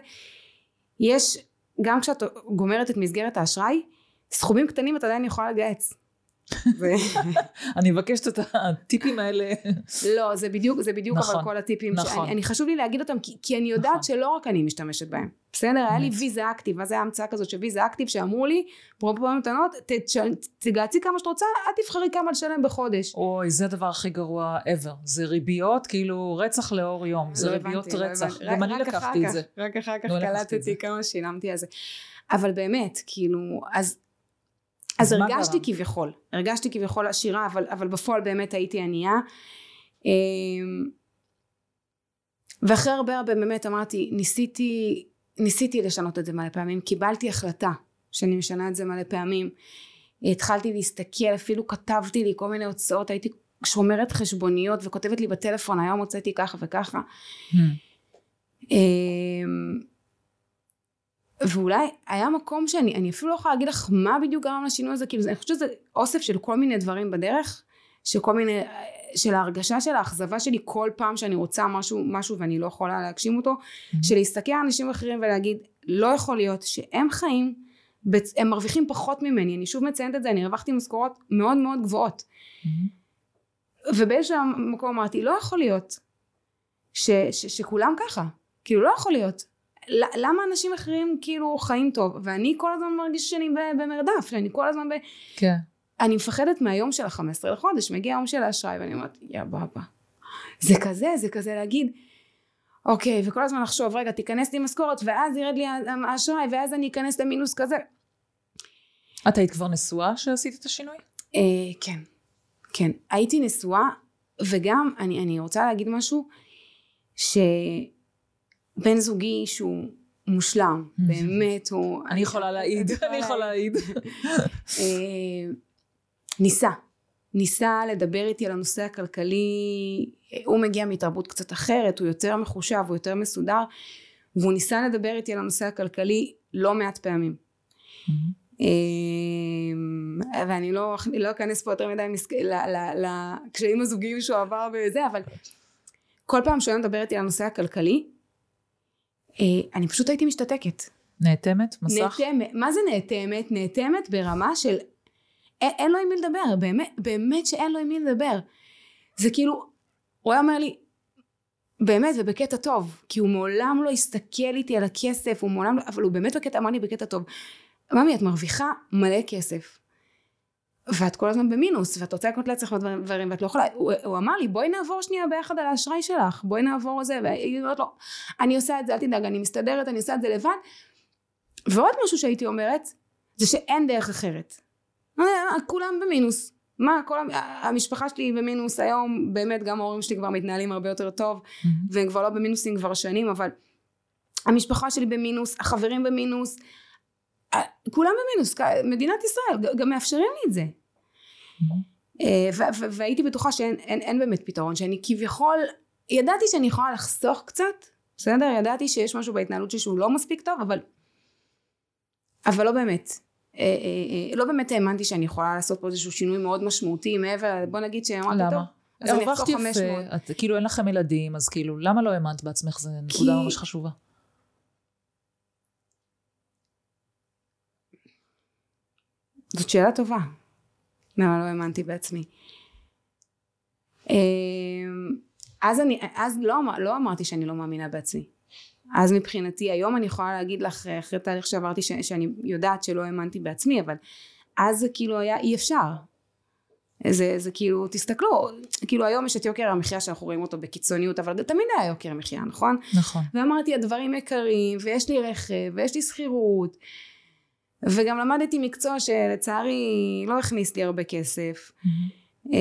[SPEAKER 1] יש, גם כשאת גומרת את מסגרת האשראי, סכומים קטנים את עדיין יכולה לגייס.
[SPEAKER 2] אני מבקשת את הטיפים האלה.
[SPEAKER 1] לא, זה בדיוק, זה בדיוק נכון, אבל כל הטיפים. נכון. שאני, אני חשוב לי להגיד אותם, כי, כי אני יודעת נכון. שלא רק אני משתמשת בהם. בסדר? היה לי ויזה אקטיב, מה זה המצאה כזאת של ויזה אקטיב, שאמרו לי, פרופו מתנות, תגעצי כמה שאת רוצה, את תבחרי כמה לשלם בחודש.
[SPEAKER 2] אוי, זה הדבר הכי גרוע ever. זה ריביות, כאילו רצח לאור יום. זה לא ריביות לא רצח. גם אני לקחתי את זה.
[SPEAKER 1] רק אחר כך לא קלטתי כמה שילמתי על זה. אבל באמת, כאילו, אז אז הרגשתי כביכול, הרגשתי כביכול עשירה, אבל, אבל בפועל באמת הייתי ענייה. אמ, ואחרי הרבה הרבה באמת אמרתי, ניסיתי, ניסיתי לשנות את זה מלא פעמים, קיבלתי החלטה שאני משנה את זה מלא פעמים. התחלתי להסתכל, אפילו כתבתי לי כל מיני הוצאות, הייתי שומרת חשבוניות וכותבת לי בטלפון, היום הוצאתי ככה וככה. Hmm. ואולי היה מקום שאני אני אפילו לא יכולה להגיד לך מה בדיוק גרם לשינוי הזה כאילו אני חושבת שזה אוסף של כל מיני דברים בדרך שכל מיני של ההרגשה של האכזבה שלי כל פעם שאני רוצה משהו משהו ואני לא יכולה להגשים אותו mm-hmm. של להסתכל על אנשים אחרים ולהגיד לא יכול להיות שהם חיים הם מרוויחים פחות ממני אני שוב מציינת את זה אני הרווחתי משכורות מאוד מאוד גבוהות mm-hmm. ובאיזשהו מקום אמרתי לא יכול להיות ש, ש, שכולם ככה כאילו לא יכול להיות למה אנשים אחרים כאילו חיים טוב? ואני כל הזמן מרגיש שאני במרדף שאני כל הזמן ב... כן. אני מפחדת מהיום של החמש עשרה לחודש מגיע היום של האשראי ואני אומרת יא בבא. זה כזה זה כזה להגיד אוקיי וכל הזמן לחשוב רגע תיכנס לי משכורת ואז ירד לי האשראי ואז אני אכנס למינוס כזה.
[SPEAKER 2] את היית כבר נשואה שעשית את השינוי?
[SPEAKER 1] אה, כן. כן. הייתי נשואה וגם אני, אני רוצה להגיד משהו ש... בן זוגי שהוא מושלם, באמת הוא...
[SPEAKER 2] אני יכולה להעיד, אני יכולה להעיד.
[SPEAKER 1] אה, ניסה, ניסה לדבר איתי על הנושא הכלכלי, הוא מגיע מתרבות קצת אחרת, הוא יותר מחושב, הוא יותר מסודר, והוא ניסה לדבר איתי על הנושא הכלכלי לא מעט פעמים. אה, ואני לא, לא אכנס פה יותר מדי לקשיים הזוגיים שהוא עבר וזה, אבל כל פעם שהוא היה מדבר איתי על הנושא הכלכלי, אני פשוט הייתי משתתקת.
[SPEAKER 2] נאטמת? מסך?
[SPEAKER 1] נאטמת, מה זה נאטמת? נאטמת ברמה של אין, אין לו עם מי לדבר, באמת, באמת שאין לו עם מי לדבר. זה כאילו, הוא היה אומר לי, באמת ובקטע טוב, כי הוא מעולם לא הסתכל איתי על הכסף, הוא מעולם לא, אבל הוא באמת בקטע, אמר לי בקטע טוב, ממי את מרוויחה מלא כסף. ואת כל הזמן במינוס, ואת רוצה לקנות לעצמך דברים, ואת לא יכולה, הוא, הוא אמר לי בואי נעבור שנייה ביחד על האשראי שלך, בואי נעבור זה, והיא אומרת לו, אני עושה את זה, אל תדאג, אני מסתדרת, אני עושה את זה לבד. ועוד משהו שהייתי אומרת, זה שאין דרך אחרת. כולם במינוס. מה, כל המשפחה שלי במינוס היום, באמת גם ההורים שלי כבר מתנהלים הרבה יותר טוב, mm-hmm. והם כבר לא במינוסים כבר שנים, אבל המשפחה שלי במינוס, החברים במינוס, כולם במינוס, מדינת ישראל גם מאפשרים לי את זה. אה, והייתי בטוחה שאין אין, אין באמת פתרון, שאני כביכול, ידעתי שאני יכולה לחסוך קצת, בסדר? ידעתי שיש משהו בהתנהלות שלי שהוא לא מספיק טוב, אבל, אבל לא באמת. אה, אה, לא באמת האמנתי שאני יכולה לעשות פה איזשהו שינוי מאוד משמעותי מעבר, בוא נגיד שאמרתי טוב.
[SPEAKER 2] אז אני אחסוך 500. את, כאילו אין לכם ילדים, אז כאילו, למה לא האמנת בעצמך? זו נקודה. ממש חשובה.
[SPEAKER 1] זאת שאלה טובה. למה לא האמנתי בעצמי. אמ, אז אני, אז לא, לא אמרתי שאני לא מאמינה בעצמי. אז מבחינתי היום אני יכולה להגיד לך אחרי תהליך שעברתי ש, שאני יודעת שלא האמנתי בעצמי אבל אז זה כאילו היה אי אפשר זה, זה כאילו, תסתכלו, כאילו היום יש את יוקר המחיה שאנחנו רואים אותו בקיצוניות, אבל תמיד היה יוקר מחיה, נכון?
[SPEAKER 2] נכון.
[SPEAKER 1] ואמרתי, הדברים יקרים, ויש לי רכב, ויש לי שכירות, וגם למדתי מקצוע שלצערי לא הכניס לי הרבה כסף. אה,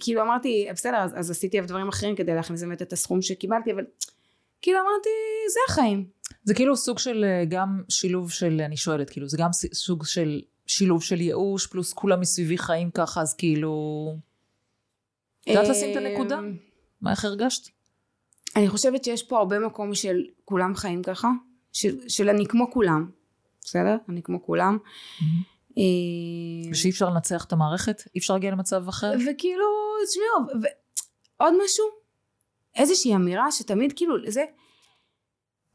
[SPEAKER 1] כאילו אמרתי, בסדר, אז, אז עשיתי דברים אחרים כדי להכניס באמת את הסכום שקיבלתי, אבל כאילו אמרתי, זה החיים.
[SPEAKER 2] זה כאילו סוג של אה, גם שילוב של, אני שואלת, כאילו, זה גם סוג של שילוב של ייאוש, פלוס כולם מסביבי חיים ככה, אז כאילו... את יודעת לשים את הנקודה?
[SPEAKER 1] אמ,
[SPEAKER 2] מה, איך הרגשת?
[SPEAKER 1] אני חושבת שיש פה הרבה מקום של כולם חיים ככה, של, של אני כמו כולם, בסדר? אני כמו כולם. אה,
[SPEAKER 2] ושאי אפשר לנצח את המערכת? אי אפשר להגיע למצב אחר?
[SPEAKER 1] וכאילו, תשמעו, ועוד משהו, איזושהי אמירה שתמיד כאילו, זה,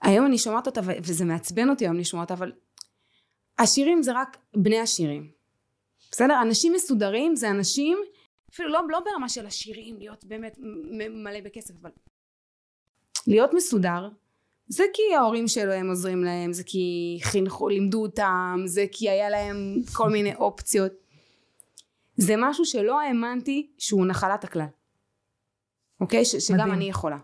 [SPEAKER 1] היום אני שומעת אותה ו- וזה מעצבן אותי היום לשמוע אותה, אבל עשירים זה רק בני עשירים. בסדר? אנשים מסודרים זה אנשים, אפילו לא, לא ברמה של עשירים, להיות באמת מלא בכסף, אבל להיות מסודר, זה כי ההורים שלהם עוזרים להם, זה כי חינכו, לימדו אותם, זה כי היה להם כל מיני אופציות. זה משהו שלא האמנתי שהוא נחלת הכלל. אוקיי? ש- שגם
[SPEAKER 2] מדהים.
[SPEAKER 1] אני יכולה.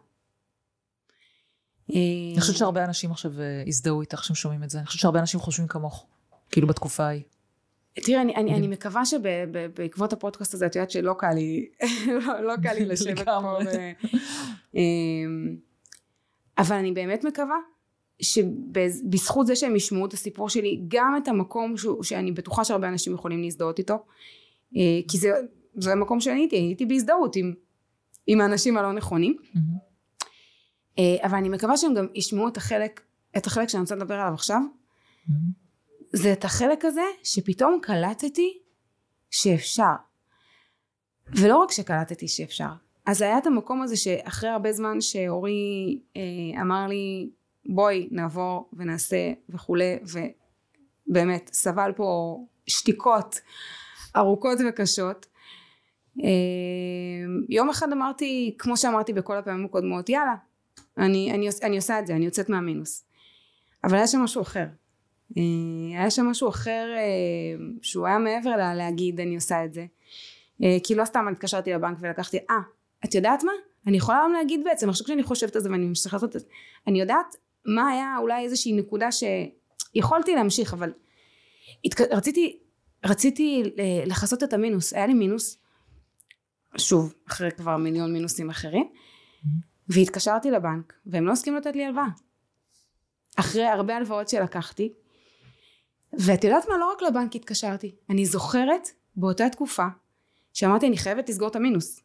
[SPEAKER 2] אני חושבת שהרבה אנשים עכשיו אה, הזדהו איתך שהם שומעים את זה. אני חושבת שהרבה אנשים חושבים כמוך. כאילו בתקופה ההיא.
[SPEAKER 1] תראי, אני, אני, אני מקווה שבעקבות הפודקאסט הזה, את יודעת שלא קל לי, לא, לא קל לי לשבת פה. ו... אבל אני באמת מקווה שבזכות זה שהם ישמעו את הסיפור שלי, גם את המקום שהוא, שאני בטוחה שהרבה אנשים יכולים להזדהות איתו, אה, כי זה, זה המקום שאני הייתי, הייתי בהזדהות עם, עם האנשים הלא נכונים,
[SPEAKER 2] מהמם.
[SPEAKER 1] אה, אבל אני מקווה שהם גם ישמעו את החלק, את החלק שאני רוצה לדבר עליו עכשיו,
[SPEAKER 2] מהמם.
[SPEAKER 1] זה את החלק הזה שפתאום קלטתי שאפשר. ולא רק שקלטתי שאפשר, אז היה את המקום הזה שאחרי הרבה זמן שאורי אה, אמר לי בואי נעבור ונעשה וכולי ובאמת סבל פה שתיקות ארוכות וקשות. אה, יום אחד אמרתי כמו שאמרתי בכל הפעמים הקודמות יאללה אני, אני, אני עושה את זה אני יוצאת מהמינוס. אבל היה שם משהו אחר. אה, היה שם משהו אחר אה, שהוא היה מעבר לה, להגיד אני עושה את זה. אה, כי לא סתם התקשרתי לבנק ולקחתי אה את יודעת מה? אני יכולה גם להגיד בעצם עכשיו כשאני חושבת על זה ואני ממשיכה לעשות את זה אני יודעת מה היה אולי איזושהי נקודה שיכולתי להמשיך אבל התק... רציתי רציתי ל- לכסות את המינוס. היה לי מינוס שוב אחרי כבר מיליון מינוסים אחרים והתקשרתי לבנק והם לא הסכימו לתת לי הלוואה. אחרי הרבה הלוואות שלקחתי ואת יודעת מה? לא רק לבנק התקשרתי. אני זוכרת באותה תקופה שאמרתי אני חייבת לסגור את המינוס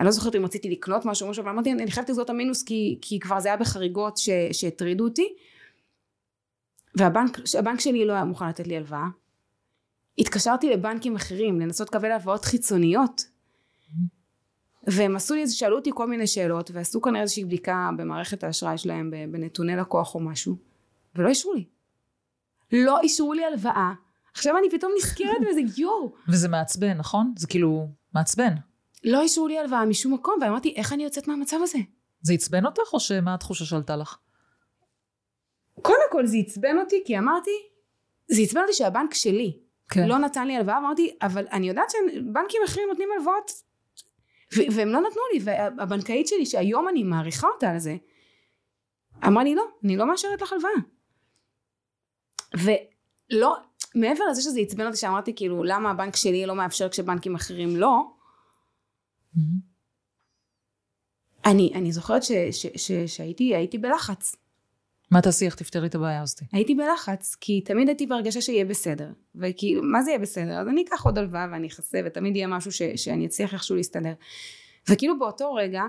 [SPEAKER 1] אני לא זוכרת אם רציתי לקנות משהו משהו אבל אמרתי אני חייבת לסגור את המינוס כי, כי כבר זה היה בחריגות שהטרידו אותי. והבנק הבנק שלי לא היה מוכן לתת לי הלוואה. התקשרתי לבנקים אחרים לנסות לקבל הלוואות חיצוניות. והם עשו לי איזה שאלו אותי כל מיני שאלות ועשו כנראה איזושהי בדיקה במערכת האשראי שלהם בנתוני לקוח או משהו ולא אישרו לי. לא אישרו לי הלוואה. עכשיו אני פתאום נזכרת בזה יואו.
[SPEAKER 2] וזה מעצבן, נכון? זה כאילו מעצבן.
[SPEAKER 1] לא אישרו לי הלוואה משום מקום ואמרתי איך אני יוצאת מהמצב הזה
[SPEAKER 2] זה עצבן אותך או שמה התחושה שעלתה לך?
[SPEAKER 1] קודם כל זה עצבן אותי כי אמרתי זה עצבן אותי שהבנק שלי
[SPEAKER 2] כן.
[SPEAKER 1] לא נתן לי הלוואה אמרתי אבל אני יודעת שבנקים אחרים נותנים הלוואות והם לא נתנו לי והבנקאית שלי שהיום אני מעריכה אותה על זה אמרה לי לא אני לא מאשרת לך הלוואה ולא מעבר לזה שזה עצבן אותי שאמרתי כאילו למה הבנק שלי לא מאפשר כשבנקים אחרים לא. אני, אני זוכרת ש, ש, ש, שהייתי הייתי בלחץ.
[SPEAKER 2] מה תעשי? איך תפתרי את הבעיה הזאתי?
[SPEAKER 1] הייתי בלחץ כי תמיד הייתי בהרגשה שיהיה בסדר. וכאילו מה זה יהיה בסדר? אז אני אקח עוד הלוואה ואני אכסה ותמיד יהיה משהו ש, שאני אצליח איכשהו להסתדר. וכאילו באותו רגע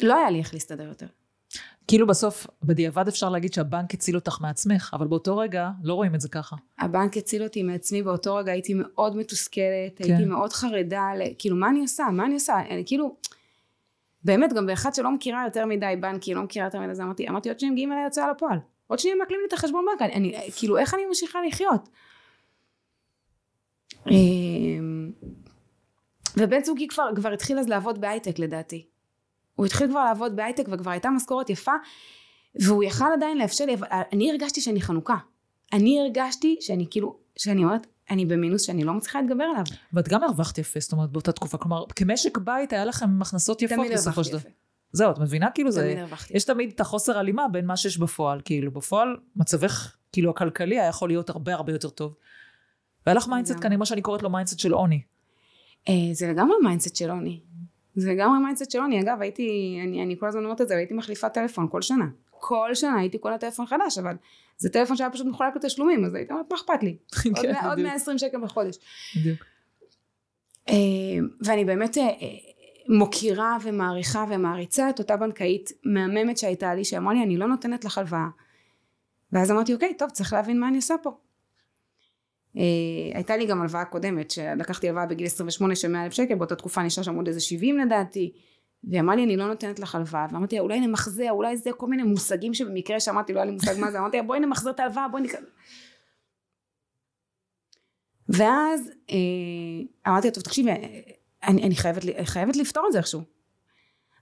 [SPEAKER 1] לא היה לי איך להסתדר יותר
[SPEAKER 2] כאילו בסוף, בדיעבד אפשר להגיד שהבנק הציל אותך מעצמך, אבל באותו רגע לא רואים את זה ככה.
[SPEAKER 1] הבנק הציל אותי מעצמי באותו רגע הייתי מאוד מתוסכלת
[SPEAKER 2] כן.
[SPEAKER 1] הייתי מאוד חרדה כאילו מה אני עושה? מה אני עושה? אני כאילו באמת גם באחד שלא מכירה יותר מדי בנקים לא מכירה יותר מדי זה אמרתי אמרתי עוד שניה מגיעים אליי הוצאה לפועל. עוד שניה מעקלים לי את החשבון בנק. אני, אני כאילו איך אני ממשיכה לחיות? אמ, ובן זוגי כבר, כבר התחיל אז לעבוד בהייטק לדעתי הוא התחיל כבר לעבוד בהייטק וכבר הייתה משכורת יפה והוא יכל עדיין לאפשר לי אבל אני הרגשתי שאני חנוכה אני הרגשתי שאני כאילו שאני אומרת, אני במינוס שאני לא מצליחה להתגבר עליו.
[SPEAKER 2] ואת גם הרווחת יפה, זאת אומרת, באותה תקופה. כלומר, כמשק בית היה לכם הכנסות יפות בסופו של דבר. זהו, את מבינה? כאילו זה...
[SPEAKER 1] תמיד הרווחתי.
[SPEAKER 2] יש תמיד את החוסר הלימה בין מה שיש בפועל. כאילו, בפועל מצבך, כאילו, הכלכלי היה יכול להיות הרבה הרבה יותר טוב. והיה לך mindset כאן, מה שאני קוראת לו מיינדסט של עוני.
[SPEAKER 1] אה, זה לגמרי mindset של עוני. זה לגמרי mindset של עוני. אגב, הייתי, אני, אני כל הזמן אומרת את זה, והייתי מחליפה טלפון כל שנה. כל שנה הייתי קונה טלפון חדש, אבל זה טלפון שהיה פשוט מחולק לתשלומים, אז הייתי אומרת, מה אכפת לי? עוד
[SPEAKER 2] כן,
[SPEAKER 1] עוד
[SPEAKER 2] בדיוק.
[SPEAKER 1] 120 שקל בחודש.
[SPEAKER 2] בדיוק.
[SPEAKER 1] אה, ואני באמת אה, מוקירה ומעריכה ומעריצה את אותה בנקאית מהממת שהייתה לי, שאמרה לי, אני לא נותנת לך הלוואה. ואז אמרתי, אוקיי, טוב, צריך להבין מה אני עושה פה. אה, הייתה לי גם הלוואה קודמת, שלקחתי הלוואה בגיל 28 של 100 אלף שקל, באותה תקופה נשאר שם עוד איזה 70 לדעתי. והיא אמרה לי, אני לא נותנת לך הלוואה. ואמרתי לה, אולי נמחזר, אולי זה כל מיני מושגים שבמקרה שמעתי, לא היה לי מושג מה זה. אמרתי לה, בואי נמחזר את ההלוואה, בואי נקרא... ואז אה, אמרתי לה, טוב, תקשיבי, אני, אני, חייבת, חייבת לפתור את זה איכשהו.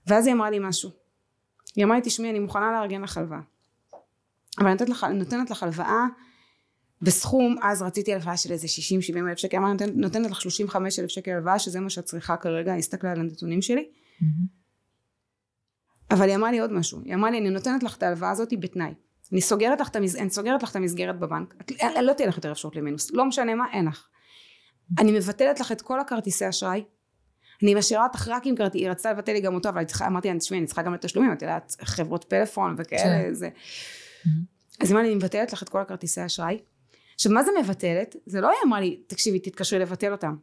[SPEAKER 1] ואז היא אמרה לי משהו. היא אמרה לי, תשמעי, אני מוכנה לארגן לך הלוואה. אבל אני נותנת לך הלוואה בסכום, אז רציתי הלוואה של איזה 60-70 אלף שקל, אמרתי, נותנת, לך 35 אלף שקל הלוואה, שזה מה שאת צריכה כרגע, אני הסתכלה על הנתונים שלי. אבל היא אמרה לי עוד משהו, היא אמרה לי, אני נותנת לך את ההלוואה הזאת בתנאי. אני סוגרת לך את, המס... אני סוגרת לך את המסגרת בבנק, את... לא תהיה לך יותר אפשרות למינוס, לא משנה מה, אין לך. אני מבטלת לך את כל הכרטיסי אשראי, אני משאירה אותך רק עם כרטיס, היא רצתה לבטל לי גם אותו, אבל צריכה, אמרתי לה, תשמעי, אני צריכה גם לתשלומים, את יודעת, חברות פלאפון וכאלה,
[SPEAKER 2] כן.
[SPEAKER 1] זה. אז היא אמרה לי, אני מבטלת לך את כל הכרטיסי אשראי. עכשיו, מה זה מבטלת? זה לא היא אמרה לי, תקשיבי, תתקשרי לבטל אותם.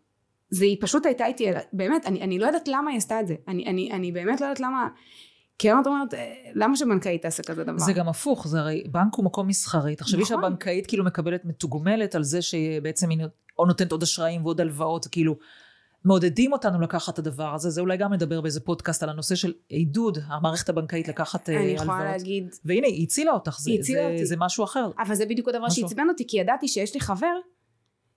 [SPEAKER 1] זה היא פשוט הייתה איתי, באמת, אני, אני לא יודעת למה היא עשתה את זה. אני, אני, אני באמת לא יודעת למה, כי אני אומרת, אה, למה שבנקאית תעשה כזה דבר?
[SPEAKER 2] זה גם הפוך, זה הרי בנק הוא מקום מסחרי. תחשבי
[SPEAKER 1] נכון.
[SPEAKER 2] שהבנקאית כאילו מקבלת מתוגמלת על זה שבעצם היא או נותנת עוד אשראים ועוד הלוואות, כאילו מעודדים אותנו לקחת את הדבר הזה. זה אולי גם נדבר באיזה פודקאסט על הנושא של עידוד המערכת הבנקאית לקחת אה,
[SPEAKER 1] אני
[SPEAKER 2] הלוואות.
[SPEAKER 1] יכולה להגיד,
[SPEAKER 2] והנה, היא הצילה אותך, זה,
[SPEAKER 1] הצילה
[SPEAKER 2] זה,
[SPEAKER 1] אותי.
[SPEAKER 2] זה משהו אחר.
[SPEAKER 1] אבל זה בדיוק הדבר. שעצבן אותי, כי ידעתי שיש לי חבר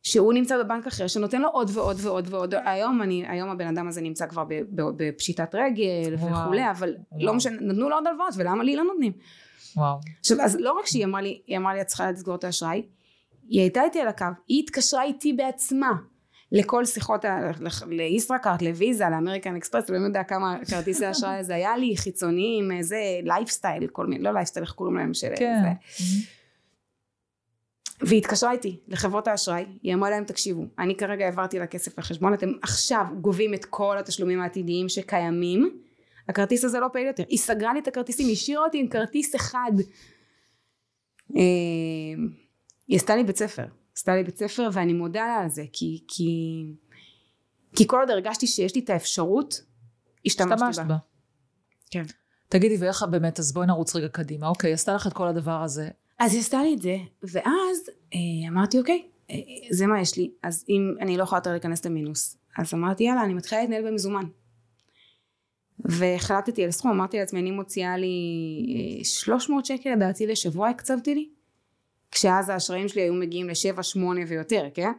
[SPEAKER 1] שהוא נמצא בבנק אחר, שנותן לו עוד ועוד ועוד ועוד. היום אני, היום הבן אדם הזה נמצא כבר בפשיטת רגל
[SPEAKER 2] וואו.
[SPEAKER 1] וכולי, אבל לא. משנה, נתנו לו עוד הלוואות, ולמה לי לא נותנים?
[SPEAKER 2] וואו.
[SPEAKER 1] עכשיו, אז לא רק שהיא אמרה לי, היא אמרה לי, את צריכה לסגור את האשראי, היא הייתה איתי על הקו, היא התקשרה איתי בעצמה לכל שיחות, לישראכרט, לוויזה, לאמריקן אקספרס, לא יודע כמה כרטיסי אשראי זה היה לי, חיצוניים, זה לייפסטייל, כל מיני, לא לייפסטייל, איך קוראים להם? של,
[SPEAKER 2] כן.
[SPEAKER 1] זה. והיא התקשרה איתי לחברות האשראי, היא אמרה להם תקשיבו, אני כרגע העברתי לה כסף לחשבון, אתם עכשיו גובים את כל התשלומים העתידיים שקיימים, הכרטיס הזה לא פעיל יותר, היא סגרה לי את הכרטיסים, היא השאירה אותי עם כרטיס אחד. אה, היא עשתה לי בית ספר, עשתה לי בית ספר ואני מודה לה על זה, כי, כי, כי כל עוד הרגשתי שיש לי את האפשרות, השתמשתי
[SPEAKER 2] השתמשת
[SPEAKER 1] בה.
[SPEAKER 2] בה.
[SPEAKER 1] כן.
[SPEAKER 2] תגידי, ואיך באמת, אז בואי נרוץ רגע קדימה. אוקיי, עשתה לך את כל הדבר הזה.
[SPEAKER 1] אז היא עשתה לי את זה, ואז אה, אמרתי אוקיי, אה, זה מה יש לי, אז אם אני לא יכולה יותר להיכנס למינוס, אז אמרתי יאללה, אני מתחילה להתנהל במזומן. והחלטתי על סכום, אמרתי לעצמי, אני מוציאה לי אה, 300 שקל לדעתי לשבוע הקצבתי לי, כשאז האשראים שלי היו מגיעים ל-7, 8 ויותר, כן?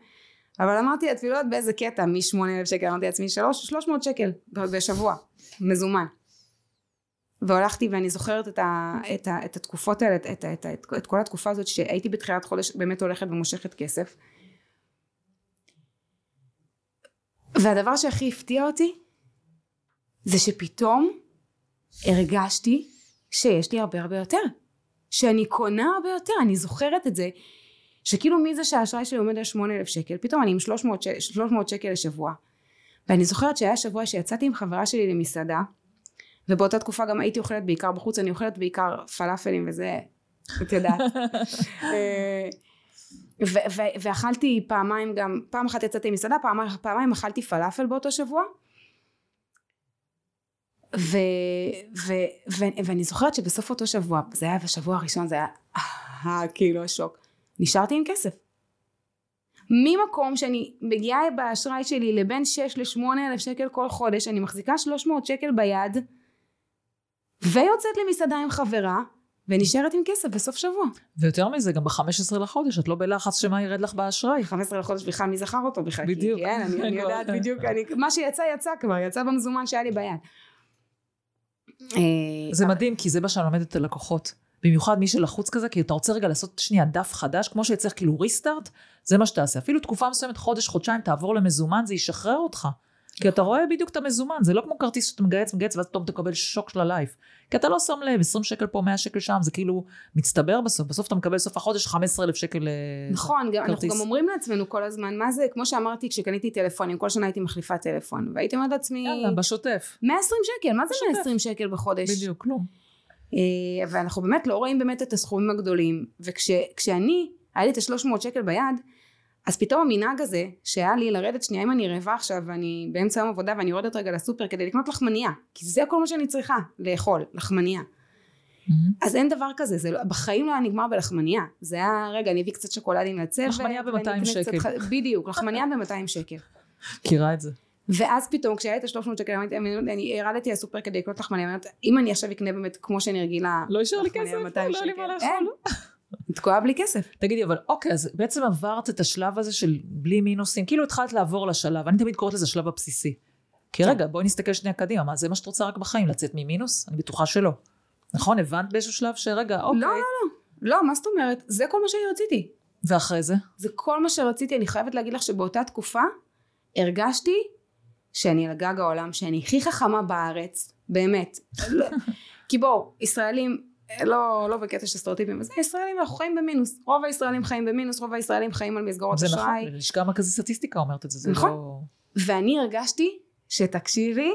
[SPEAKER 1] אבל אמרתי יודעת באיזה קטע, מ-8,000 שקל, אמרתי לעצמי, 3, 300 שקל בשבוע, מזומן. והלכתי ואני זוכרת את, ה, את, ה, את התקופות האלה, את, את, את, את, את כל התקופה הזאת שהייתי בתחילת חודש באמת הולכת ומושכת כסף. והדבר שהכי הפתיע אותי זה שפתאום הרגשתי שיש לי הרבה הרבה יותר. שאני קונה הרבה יותר, אני זוכרת את זה, שכאילו מזה שהאשראי שלי עומד על 8,000 שקל, פתאום אני עם 300, ש- 300 שקל לשבוע. ואני זוכרת שהיה שבוע שיצאתי עם חברה שלי למסעדה, ובאותה תקופה גם הייתי אוכלת בעיקר בחוץ, אני אוכלת בעיקר פלאפלים וזה, את יודעת. אה, ואכלתי פעמיים גם, פעם אחת יצאתי פעמיים, פעמיים אכלתי פלאפל באותו שבוע. ו- ו- ו- ואני זוכרת שבסוף אותו שבוע, זה היה בשבוע הראשון, זה היה אה, כאילו השוק. נשארתי עם כסף. ממקום שאני מגיעה באשראי שלי לבין 6 ל-8 אלף שקל כל חודש, אני מחזיקה 300 שקל ביד, ויוצאת למסעדה עם חברה, ונשארת עם כסף בסוף שבוע.
[SPEAKER 2] ויותר מזה, גם ב-15 לחודש, את לא בלחץ שמה ירד לך באשראי.
[SPEAKER 1] 15 לחודש בכלל, מי זכר אותו בכלל?
[SPEAKER 2] בדיוק.
[SPEAKER 1] כן, אני, אני יודעת בדיוק, אני, מה שיצא יצא כבר, יצא במזומן שהיה לי ביד. אה,
[SPEAKER 2] זה מדהים, כי זה מה שאני לומדת את הלקוחות. במיוחד מי שלחוץ כזה, כי אתה רוצה רגע לעשות שנייה דף חדש, כמו שצריך כאילו ריסטארט, זה מה שתעשה. אפילו תקופה מסוימת, חודש, חודשיים, תעבור למזומן, זה ישחרר אותך. כי אתה רואה בדיוק את המזומן, זה לא כמו כרטיס שאתה מגייס, מגייס, ואז פתאום תקבל שוק של הלייף. כי אתה לא שם לב, 20 שקל פה, 100 שקל שם, זה כאילו מצטבר בסוף, בסוף אתה מקבל סוף החודש 15 אלף שקל אה,
[SPEAKER 1] נכון, גם, אנחנו גם אומרים לעצמנו כל הזמן, מה זה, כמו שאמרתי כשקניתי טלפונים, כל שנה הייתי מחליפה טלפון, והייתי אומרת לעצמי...
[SPEAKER 2] יאללה, בשוטף.
[SPEAKER 1] 120 שקל, מה זה 120 שקל בחודש?
[SPEAKER 2] בדיוק, כלום.
[SPEAKER 1] אה, ואנחנו באמת לא רואים באמת את הסכומים הגדולים, וכשאני, היה לי את ה-300 שקל ביד, אז פתאום המנהג הזה שהיה לי לרדת שנייה אם אני רעבה עכשיו ואני באמצע יום עבודה ואני יורדת רגע לסופר כדי לקנות לחמניה כי זה כל מה שאני צריכה לאכול לחמניה. Mm-hmm. אז אין דבר כזה זה לא, בחיים לא היה נגמר בלחמניה. זה היה רגע אני אביא קצת שוקולדים לצוות
[SPEAKER 2] לחמניה ב-200 שקל.
[SPEAKER 1] קצת, בדיוק לחמניה ב-200 שקל.
[SPEAKER 2] מכירה את זה.
[SPEAKER 1] ואז פתאום כשהיה את ה-300 שקל אני ירדתי לסופר כדי לקנות לחמניה אם אני עכשיו אקנה באמת כמו שאני רגילה
[SPEAKER 2] לא יישאר לי כסף, לא היה לי מה לאכול
[SPEAKER 1] תקועה בלי כסף.
[SPEAKER 2] תגידי, אבל אוקיי, אז בעצם עברת את השלב הזה של בלי מינוסים, כאילו התחלת לעבור לשלב, אני תמיד קוראת לזה השלב הבסיסי. כי כן. רגע, בואי נסתכל שנייה קדימה, מה זה מה שאת רוצה רק בחיים, לצאת ממינוס? אני בטוחה שלא. נכון? הבנת באיזשהו שלב שרגע, אוקיי.
[SPEAKER 1] לא, לא, לא. לא, מה זאת אומרת? זה כל מה שאני רציתי.
[SPEAKER 2] ואחרי זה?
[SPEAKER 1] זה כל מה שרציתי, אני חייבת להגיד לך שבאותה תקופה הרגשתי שאני על גג העולם, שאני הכי חכמה בארץ, באמת. לא. כי בואו, ישראלים לא, לא בקטע של סטריאוטיפים, אז ישראלים אנחנו חיים במינוס, רוב הישראלים חיים במינוס, רוב הישראלים חיים על מסגרות אשראי.
[SPEAKER 2] זה נכון, לשכה מרכזית סטטיסטיקה אומרת את זה, זה
[SPEAKER 1] נכון.
[SPEAKER 2] לא...
[SPEAKER 1] ואני הרגשתי שתקשיבי,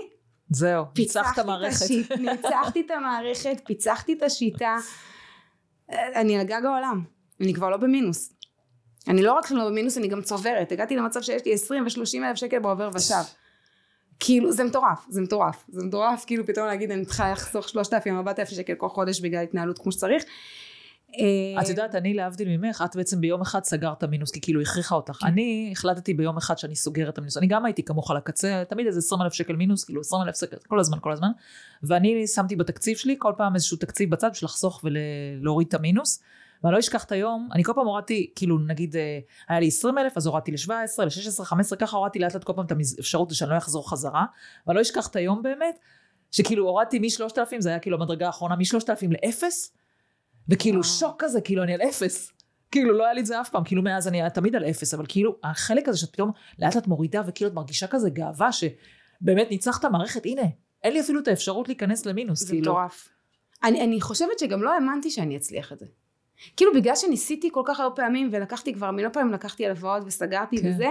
[SPEAKER 2] זהו, ניצחת המערכת.
[SPEAKER 1] ניצחתי את המערכת, פיצחתי את השיטה, אני על גג העולם, אני כבר לא במינוס. אני לא רק לא במינוס, אני גם צוברת, הגעתי למצב שיש לי 20 ו-30 אלף שקל בעובר ושב. כאילו זה מטורף, זה מטורף, זה מטורף כאילו פתאום להגיד אני צריכה לחסוך שלושת אלפים, ארבעת אלפים שקל כל חודש בגלל התנהלות כמו שצריך.
[SPEAKER 2] אה, את יודעת, אני להבדיל ממך, את בעצם ביום אחד סגרת מינוס, כי כאילו הכריחה אותך. כן. אני החלטתי ביום אחד שאני סוגרת את המינוס. אני גם הייתי כמוך על הקצה, תמיד איזה 20 אלף שקל מינוס, כאילו 20 אלף שקל, כל הזמן, כל הזמן. ואני שמתי בתקציב שלי כל פעם איזשהו תקציב בצד בשביל לחסוך ולהוריד את המינוס. ואני לא אשכח את היום, אני כל פעם הורדתי, כאילו נגיד אה, היה לי 20 אלף, אז הורדתי ל-17, ל-16, 15, ככה הורדתי לאט לאט כל פעם את האפשרות שאני לא אחזור חזרה, ואני לא אשכח את היום באמת, שכאילו הורדתי מ-3,000, זה היה כאילו המדרגה האחרונה, מ-3,000 ל-0, וכאילו שוק כזה, כאילו אני על 0. כאילו לא היה לי את זה אף פעם, כאילו מאז אני תמיד על 0, אבל כאילו החלק הזה שאת פתאום לאט לאט מורידה וכאילו את מרגישה כזה גאווה שבאמת ניצחת מערכת, הנה, אין לי אפילו את האפשרות להיכנס למינוס,
[SPEAKER 1] זה כאילו. מטורף. אני, אני חושבת שגם לא האמנתי שאני אצליח את זה. כאילו בגלל שניסיתי כל כך הרבה פעמים ולקחתי כבר מלא פעמים לקחתי הלוואות וסגרתי כן. וזה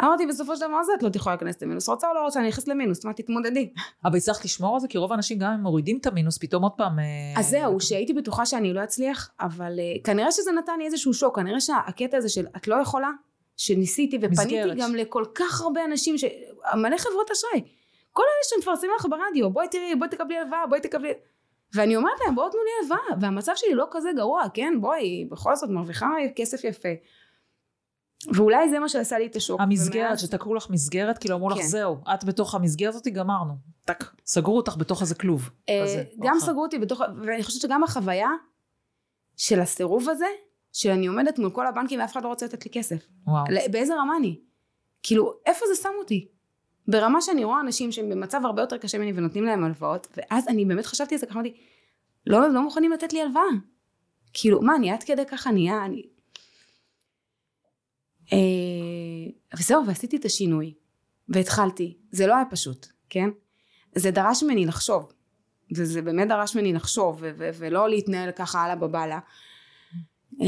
[SPEAKER 1] אמרתי בסופו של דבר זה? את לא יכולה להיכנס למינוס. רוצה או לא רוצה אני נכנסת למינוס. מה תתמודדי.
[SPEAKER 2] אבל הצלחת לשמור על זה? כי רוב האנשים גם אם מורידים את המינוס פתאום עוד פעם אה,
[SPEAKER 1] אז זהו שהייתי בטוחה שאני לא אצליח אבל uh, כנראה שזה נתן לי איזשהו שוק. כנראה שהקטע הזה של את לא יכולה שניסיתי ופניתי מסגרת. גם לכל כך הרבה אנשים ש... מלא חברות אשראי. כל אלה שמפרסמים לך ברדיו בואי תראי בואי תקבלי הלוואה בואי תקבלי ואני אומרת להם בואו תנו לי הלוואה והמצב שלי לא כזה גרוע כן בואי בכל זאת מרוויחה כסף יפה ואולי זה מה שעשה לי את השוק.
[SPEAKER 2] המסגרת, ומאז... שתקעו לך מסגרת, כאילו אמרו כן. לך זהו, את בתוך המסגרת הזאת גמרנו. טק, סגרו אותך בתוך איזה כלוב.
[SPEAKER 1] אה, כזה, גם סגרו אותי בתוך, ואני חושבת שגם החוויה של הסירוב הזה, שאני עומדת מול כל הבנקים ואף אחד לא רוצה לתת לי כסף. וואו. באיזה רמה אני? כאילו, איפה זה שם אותי? ברמה שאני רואה אנשים שהם במצב הרבה יותר קשה ממני ונותנים להם הלוואות, ואז אני באמת חשבתי על זה ככה, אמרתי, לא, לא מוכנים לתת לי הלוואה. כאילו, מה, אני עד כדי ככה נהיה, אני... אה, וזהו, ועשיתי את השינוי, והתחלתי. זה לא היה פשוט, כן? זה דרש ממני לחשוב. וזה באמת דרש ממני לחשוב, ו- ו- ולא להתנהל ככה הלאה בבאללה. אה,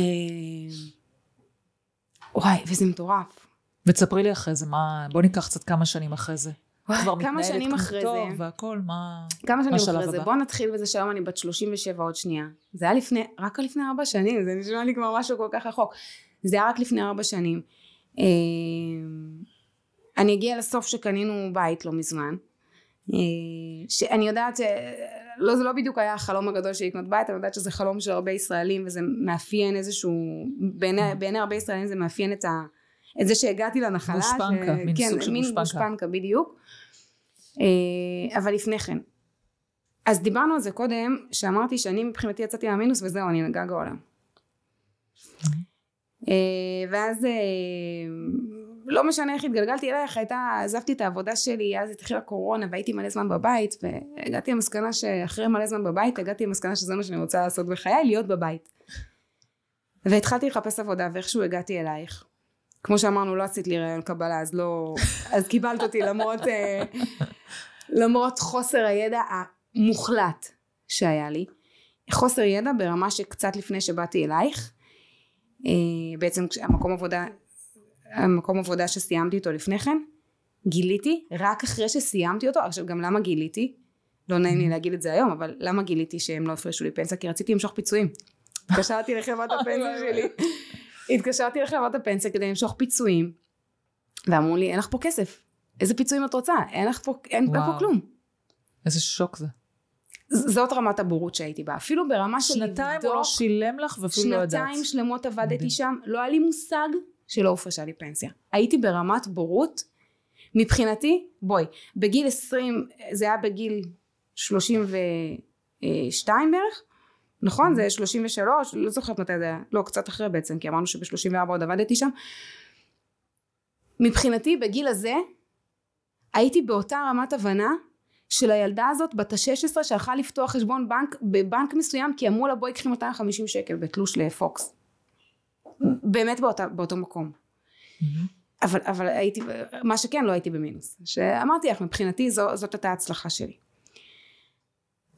[SPEAKER 1] וואי, וזה מטורף.
[SPEAKER 2] ותספרי לי אחרי זה, מה, בוא ניקח קצת כמה שנים אחרי זה.
[SPEAKER 1] כבר כמה שנים אחרי זה.
[SPEAKER 2] והכל, מה
[SPEAKER 1] כמה שנים אחרי זה. בוא נתחיל בזה שהיום אני בת 37 עוד שנייה. זה היה לפני, רק לפני ארבע שנים, זה נשמע לי כבר משהו כל כך רחוק. זה היה רק לפני ארבע שנים. אה, אני אגיע לסוף שקנינו בית לא מזמן. אה, שאני יודעת שלא זה לא בדיוק היה החלום הגדול של לקנות בית, אני יודעת שזה חלום של הרבה ישראלים וזה מאפיין איזשהו, בעיני, בעיני הרבה ישראלים זה מאפיין את ה... את זה שהגעתי לנחלה.
[SPEAKER 2] גושפנקה, ש... מין
[SPEAKER 1] כן,
[SPEAKER 2] סוג של
[SPEAKER 1] מין
[SPEAKER 2] גושפנקה.
[SPEAKER 1] גושפנקה בדיוק. אה, אבל לפני כן. אז דיברנו על זה קודם, שאמרתי שאני מבחינתי יצאתי מהמינוס וזהו, אני לגג העולם. אה, ואז אה, לא משנה איך התגלגלתי אלייך, הייתה, עזבתי את העבודה שלי, אז התחילה קורונה והייתי מלא זמן בבית, והגעתי למסקנה שאחרי מלא זמן בבית, הגעתי למסקנה שזה מה שאני רוצה לעשות בחיי, להיות בבית. והתחלתי לחפש עבודה, ואיכשהו הגעתי אלייך. כמו שאמרנו, לא עשית לי רעיון קבלה, אז לא... אז קיבלת אותי למרות, אה, למרות חוסר הידע המוחלט שהיה לי. חוסר ידע ברמה שקצת לפני שבאתי אלייך, אה, בעצם המקום עבודה, המקום עבודה שסיימתי אותו לפני כן, גיליתי, רק אחרי שסיימתי אותו, עכשיו גם למה גיליתי? לא נעים לי להגיד את זה היום, אבל למה גיליתי שהם לא הפרשו לי פנסיה? כי רציתי למשוך פיצויים. התקשרתי לחברת הפנסיה שלי, התקשרתי לחברת הפנסיה כדי למשוך פיצויים, ואמרו לי, אין לך פה כסף. איזה פיצויים את רוצה? אין לך פה, אין פה כלום.
[SPEAKER 2] איזה שוק זה.
[SPEAKER 1] זאת רמת הבורות שהייתי בה, אפילו ברמה של
[SPEAKER 2] לבדוק... שנתיים הוא לא שילם לך ואפילו לא יודעת.
[SPEAKER 1] שנתיים שלמות עבדתי שם, לא היה לי מושג שלא הופרשה לי פנסיה. הייתי ברמת בורות, מבחינתי, בואי, בגיל 20, זה היה בגיל 32 בערך, נכון? זה 33, לא זוכרת מתי זה היה, לא, קצת אחרי בעצם, כי אמרנו שב-34 עוד עבדתי שם. מבחינתי, בגיל הזה, הייתי באותה רמת הבנה של הילדה הזאת בת ה-16 שהלכה לפתוח חשבון בנק בבנק מסוים כי אמרו לה בואי קחי 250 שקל בתלוש לפוקס. באמת באותה, באותו מקום. אבל, אבל הייתי, מה שכן לא הייתי במינוס. שאמרתי לך מבחינתי זו, זאת הייתה ההצלחה שלי.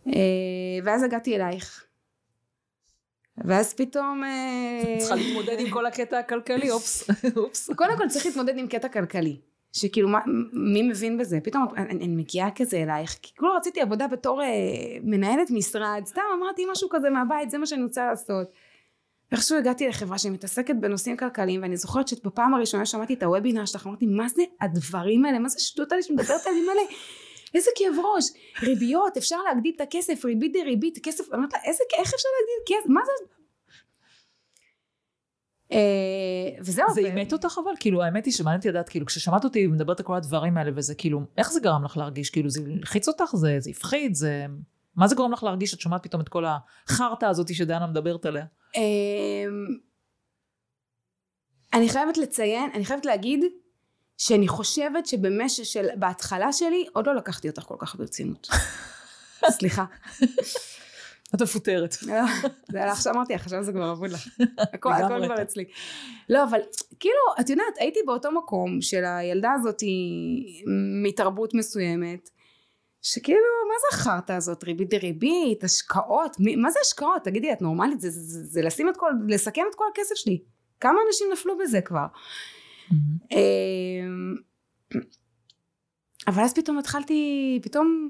[SPEAKER 1] אה, ואז הגעתי אלייך. ואז פתאום...
[SPEAKER 2] אה, צריכה להתמודד עם כל הקטע הכלכלי, אופס.
[SPEAKER 1] קודם כל צריך להתמודד עם קטע כלכלי. שכאילו מה, מי מבין בזה פתאום אני, אני מגיעה כזה אלייך כי כאילו רציתי עבודה בתור אה, מנהלת משרד סתם אמרתי משהו כזה מהבית זה מה שאני רוצה לעשות ואיכשהו הגעתי לחברה שמתעסקת בנושאים כלכליים ואני זוכרת שבפעם הראשונה שמעתי את הוובינר שלך אמרתי מה זה הדברים האלה מה זה שטות האלה שמדברת עליהם האלה איזה כאב ראש ריביות אפשר להגדיל את הכסף ריבית דריבית כסף אמרתי לה איזה איך אפשר להגדיל כסף מה זה אה, וזהו.
[SPEAKER 2] זה אימת אותך אבל? כאילו האמת היא שמעניין אותי לדעת כאילו כששמעת אותי מדברת על כל הדברים האלה וזה כאילו איך זה גרם לך להרגיש כאילו זה הלחיץ אותך זה, זה הפחיד זה מה זה גורם לך להרגיש שאת שומעת פתאום את כל החרטא הזאתי שדנה מדברת עליה? אמ,
[SPEAKER 1] אני חייבת לציין אני חייבת להגיד שאני חושבת שבמשך של בהתחלה שלי עוד לא לקחתי אותך כל כך ברצינות סליחה
[SPEAKER 2] את מפוטרת.
[SPEAKER 1] זה היה עכשיו אמרתי לך, עכשיו זה כבר אבוד לך. הכל כבר אצלי. לא, אבל כאילו, את יודעת, הייתי באותו מקום של הילדה הזאת מתרבות מסוימת, שכאילו, מה זה החרטא הזאת? ריבית דריבית, השקעות, מה זה השקעות? תגידי, את נורמלית? זה, זה, זה, זה לשים את כל, לסכן את כל הכסף שלי. כמה אנשים נפלו בזה כבר? אמ, אבל אז פתאום התחלתי, פתאום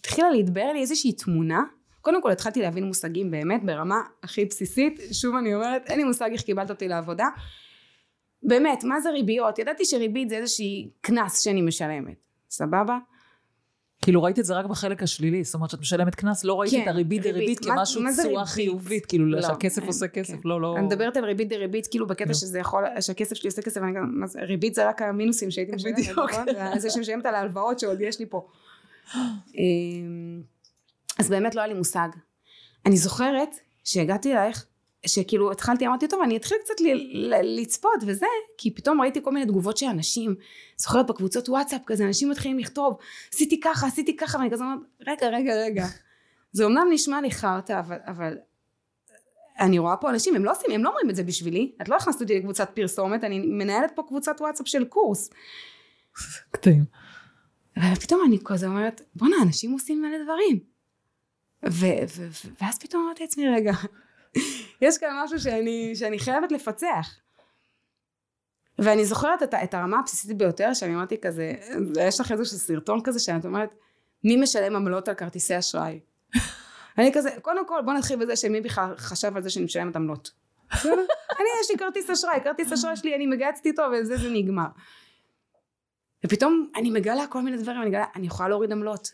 [SPEAKER 1] התחילה להתבהר לי איזושהי תמונה קודם כל התחלתי להבין מושגים באמת ברמה הכי בסיסית, שוב אני אומרת, אין לי מושג איך קיבלת אותי לעבודה. באמת, מה זה ריביות? ידעתי שריבית זה איזושהי קנס שאני משלמת, סבבה?
[SPEAKER 2] כאילו ראית את זה רק בחלק השלילי, זאת אומרת שאת משלמת קנס, לא ראית כן, את הריבית דריבית כמשהו תשואה חיובית, כאילו לא, שהכסף עושה כן. כסף, כן. לא, לא...
[SPEAKER 1] אני מדברת על ריבית דריבית, כאילו בקטע. שזה יכול, שהכסף שלי עושה כסף, גם, ריבית זה רק המינוסים שהייתי משלמת, נכון? זה שמשלמת על ההלוואות שעוד יש לי פה. אמ, אז באמת לא היה לי מושג. אני זוכרת שהגעתי אלייך, שכאילו התחלתי, אמרתי, טוב, אני אתחיל קצת לצפות וזה, כי פתאום ראיתי כל מיני תגובות של אנשים, זוכרת בקבוצות וואטסאפ כזה, אנשים מתחילים לכתוב, עשיתי ככה, עשיתי ככה, ואני כזה אומרת, רגע, רגע, רגע. זה אמנם נשמע לי חרטא, אבל, אבל אני רואה פה אנשים, הם לא עושים, הם לא אומרים את זה בשבילי, את לא הכנסת אותי לקבוצת פרסומת, אני מנהלת פה קבוצת וואטסאפ של קורס.
[SPEAKER 2] קטעים.
[SPEAKER 1] ופתאום אני כזה אומרת, בואנה, אנשים עושים מלא דברים. ו- ו- ו- ואז פתאום אמרתי לעצמי רגע יש כאן משהו שאני, שאני חייבת לפצח. ואני זוכרת את, את הרמה הבסיסית ביותר שאני אמרתי כזה יש לך איזשהו סרטון כזה שאת אומרת מי משלם עמלות על כרטיסי אשראי? אני כזה קודם כל בוא נתחיל בזה שמי בכלל חשב על זה שאני משלמת עמלות. אני יש לי כרטיס אשראי כרטיס אשראי שלי אני מגייצתי איתו וזה זה נגמר. ופתאום אני מגלה כל מיני דברים אני מגלה אני יכולה להוריד עמלות.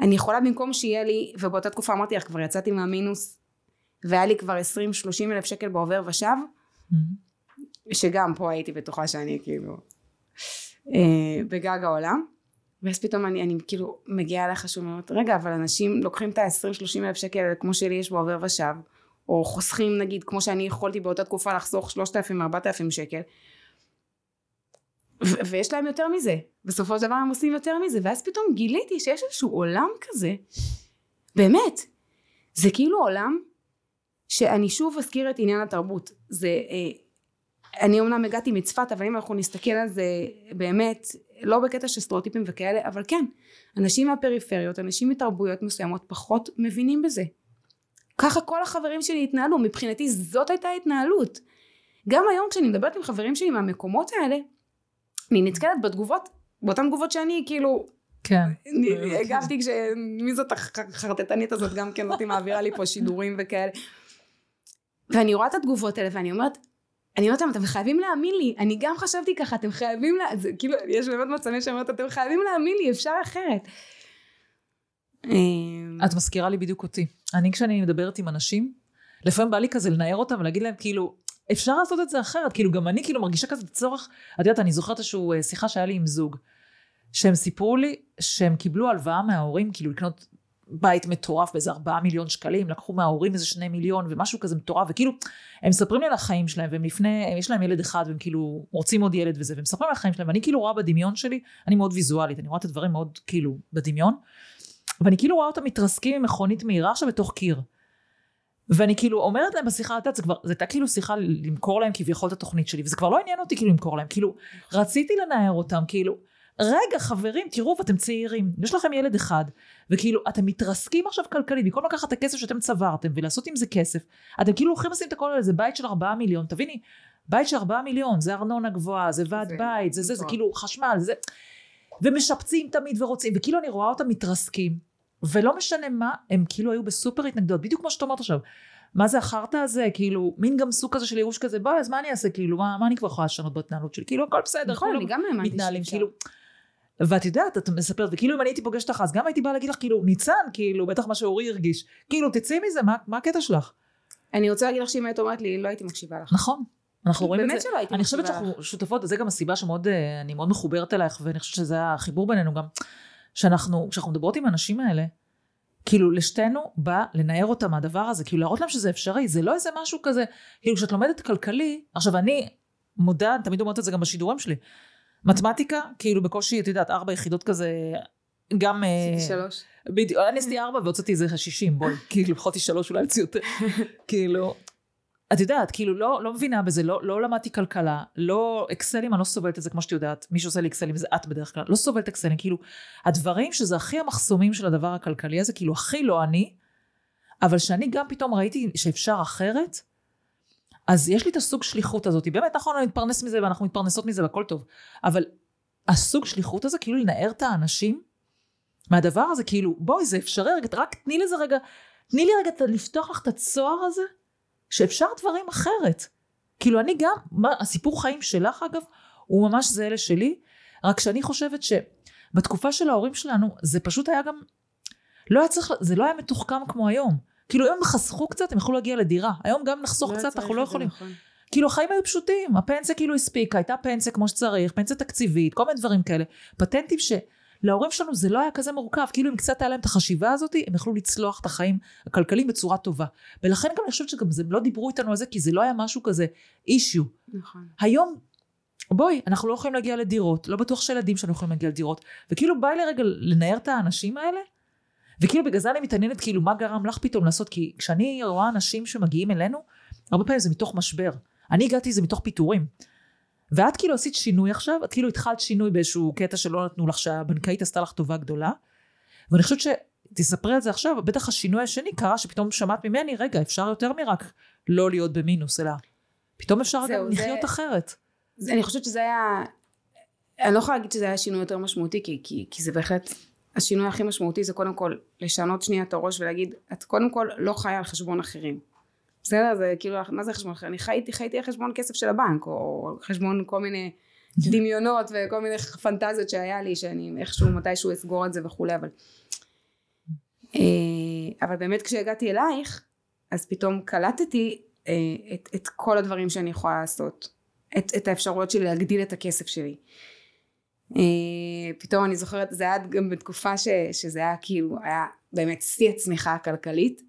[SPEAKER 1] אני יכולה במקום שיהיה לי, ובאותה תקופה אמרתי לך, כבר יצאתי מהמינוס, והיה לי כבר 20-30 אלף שקל בעובר ושב, mm-hmm. שגם פה הייתי בטוחה שאני כאילו אה, בגג העולם, ואז פתאום אני, אני כאילו מגיעה אליך שוב ואומרת, רגע, אבל אנשים לוקחים את ה-20-30 אלף שקל כמו שלי יש בעובר ושב, או חוסכים נגיד, כמו שאני יכולתי באותה תקופה לחסוך 3,000-4,000 שקל, ו- ויש להם יותר מזה. בסופו של דבר הם עושים יותר מזה. ואז פתאום גיליתי שיש איזשהו עולם כזה. באמת. זה כאילו עולם שאני שוב אזכיר את עניין התרבות. זה... אה, אני אמנם הגעתי מצפת אבל אם אנחנו נסתכל על זה באמת לא בקטע של סטריאוטיפים וכאלה אבל כן אנשים מהפריפריות אנשים מתרבויות מסוימות פחות מבינים בזה ככה כל החברים שלי התנהלו מבחינתי זאת הייתה ההתנהלות גם היום כשאני מדברת עם חברים שלי מהמקומות האלה אני נתקלת בתגובות באותן תגובות שאני כאילו
[SPEAKER 2] כן.
[SPEAKER 1] הגבתי כש... מי זאת החרטטנית הזאת גם כן אותי מעבירה לי פה שידורים וכאלה ואני רואה את התגובות האלה ואני אומרת אני אומרת להם אתם חייבים להאמין לי. אני גם חשבתי ככה אתם חייבים לה... זה כאילו יש באמת מצבים שאומרת אתם חייבים להאמין לי אפשר אחרת. אמ,
[SPEAKER 2] את מזכירה לי בדיוק אותי. אני כשאני מדברת עם אנשים לפעמים בא לי כזה לנער אותם ולהגיד להם כאילו אפשר לעשות את זה אחרת? כאילו גם אני כאילו מרגישה כזה צורך. את יודעת אני זוכרת איזשהו אה, שיחה שהיה לי עם זוג שהם סיפרו לי שהם קיבלו הלוואה מההורים כאילו לקנות בית מטורף באיזה ארבעה מיליון שקלים, לקחו מההורים איזה שני מיליון ומשהו כזה מטורף, וכאילו, הם מספרים לי על החיים שלהם, והם לפני, יש להם ילד אחד והם כאילו רוצים עוד ילד וזה, והם מספרים על החיים שלהם, ואני כאילו רואה בדמיון שלי, אני מאוד ויזואלית, אני רואה את הדברים מאוד כאילו בדמיון, ואני כאילו רואה אותם מתרסקים עם מכונית מהירה עכשיו בתוך קיר. ואני כאילו אומרת להם בשיחה, את יודעת, זה הייתה כאילו שיחה למכור להם כביכול את התוכנית שלי, וזה כבר לא עניין אותי כאילו למכור להם, כאילו, רציתי לנער אותם, כאילו, רגע חברים תראו ואתם צעירים יש לכם ילד אחד וכאילו אתם מתרסקים עכשיו כלכלית במקום לקחת את הכסף שאתם צברתם ולעשות עם זה כסף אתם כאילו הולכים לשים את הכל על איזה בית של ארבעה מיליון תביני בית של ארבעה מיליון זה ארנונה גבוהה זה ועד זה, בית זה זה זה כאילו חשמל זה ומשפצים תמיד ורוצים וכאילו אני רואה אותם מתרסקים ולא משנה מה הם כאילו היו בסופר התנגדות בדיוק כמו שאת אומרת עכשיו מה זה החרטא הזה? כאילו מין גם סוג כזה של ייאוש כזה בואי אז מה אני אעשה? כאילו מה, מה אני כבר יכולה לשנות בהתנהלות שלי? כאילו הכל בסדר
[SPEAKER 1] נכון אני גם האמנתי
[SPEAKER 2] מתנהלים כאילו ואת יודעת, את מספרת, וכאילו אם אני הייתי פוגשת אותך, אז גם הייתי באה להגיד לך, כאילו, ניצן, כאילו, בטח מה שאורי הרגיש, כאילו, תצאי מזה, מה, מה הקטע שלך?
[SPEAKER 1] אני רוצה להגיד לך שאם היית אומרת לי, לא הייתי מקשיבה לך.
[SPEAKER 2] נכון. אנחנו רואים את זה.
[SPEAKER 1] באמת שלא הייתי
[SPEAKER 2] מקשיבה לך. אני חושבת שאנחנו שותפות, וזה גם הסיבה שמאוד, אה, אני מאוד מחוברת אלייך, ואני חושבת שזה החיבור בינינו גם, שאנחנו, כשאנחנו מדברות עם האנשים האלה, כאילו לשתינו בא לנער אותם מהדבר הזה, כאילו להראות להם שזה אפשרי, זה לא איזה משהו כזה, כאילו כשאת לומדת כלכלי, עכשיו אני מודה, תמיד אומרת את זה גם בשידורים שלי, מתמטיקה, כאילו בקושי, את יודעת, ארבע יחידות כזה, גם...
[SPEAKER 1] אה, עשיתי שלוש.
[SPEAKER 2] בדיוק, אני עשיתי ארבע והוצאתי איזה שישים, בואי, כאילו, יכולתי שלוש, אולי יוציא יותר. כאילו, את יודעת, כאילו, לא, לא מבינה בזה, לא, לא למדתי כלכלה, לא אקסלים, אני לא סובלת את זה, כמו שאת יודעת, מי שעושה לי אקסלים זה את בדרך כלל, לא סובלת אקסלים, כאילו, הדברים שזה הכי המחסומים של הדבר הכלכלי הזה, כאילו, הכי לא אני, אבל שאני גם פתאום ראיתי שאפשר אחרת, אז יש לי את הסוג שליחות הזאת, באמת נכון, אני מתפרנס מזה ואנחנו מתפרנסות מזה והכל טוב, אבל הסוג שליחות הזה, כאילו לנער את האנשים מהדבר הזה, כאילו, בואי, זה אפשרי רגע, רק תני לזה רגע, תני לי רגע לפתוח לך את הצוהר הזה, שאפשר דברים אחרת. כאילו, אני גם, מה, הסיפור חיים שלך אגב, הוא ממש זהה לשלי, רק שאני חושבת שבתקופה של ההורים שלנו, זה פשוט היה גם, לא היה צריך, זה לא היה מתוחכם כמו היום. כאילו אם הם חסכו קצת הם יכלו להגיע לדירה. היום גם לחסוך לא קצת אנחנו לא יכולים. נכון. כאילו החיים היו פשוטים. הפנסיה כאילו הספיקה הייתה פנסיה כמו שצריך פנסיה תקציבית כל מיני דברים כאלה. פטנטים שלהורים שלנו זה לא היה כזה מורכב. כאילו אם קצת היה להם את החשיבה הזאת הם יכלו לצלוח את החיים הכלכליים בצורה טובה. ולכן גם אני חושבת שגם זה לא דיברו איתנו על זה כי זה לא היה משהו כזה אישיו נכון. היום בואי, אנחנו לא יכולים להגיע לדירות, לא בטוח שילדים שלנו יכולים להגיע לדירות, וכאילו בא לי רגע לנער את האנשים האלה, וכאילו בגלל זה אני מתעניינת כאילו מה גרם לך פתאום לעשות, כי כשאני רואה אנשים שמגיעים אלינו, הרבה פעמים זה מתוך משבר. אני הגעתי זה מתוך פיטורים. ואת כאילו עשית שינוי עכשיו, את כאילו התחלת שינוי באיזשהו קטע שלא נתנו לך, שהבנקאית עשתה לך טובה גדולה. ואני חושבת שתספרי על זה עכשיו, בטח השינוי השני קרה שפתאום שמעת ממני, רגע, אפשר יותר מרק לא להיות במינוס, אלא פתאום אפשר גם לחיות זה... אחרת.
[SPEAKER 1] זה, אני חושבת שזה היה, אני לא יכולה להגיד שזה היה שינוי יותר משמעותי, כי, כי, כי זה בהחלט השינוי הכי משמעותי זה קודם כל לשנות שנייה את הראש ולהגיד את קודם כל לא חיה על חשבון אחרים. בסדר? זה כאילו מה זה חשבון אחר? אני חייתי חייתי על חשבון כסף של הבנק או חשבון כל מיני דמיונות וכל מיני פנטזיות שהיה לי שאני איכשהו מתישהו אסגור את זה וכולי אבל אה, אבל באמת כשהגעתי אלייך אז פתאום קלטתי אה, את, את כל הדברים שאני יכולה לעשות את, את האפשרויות שלי להגדיל את הכסף שלי פתאום אני זוכרת זה היה גם בתקופה ש, שזה היה כאילו היה באמת שיא הצמיחה הכלכלית.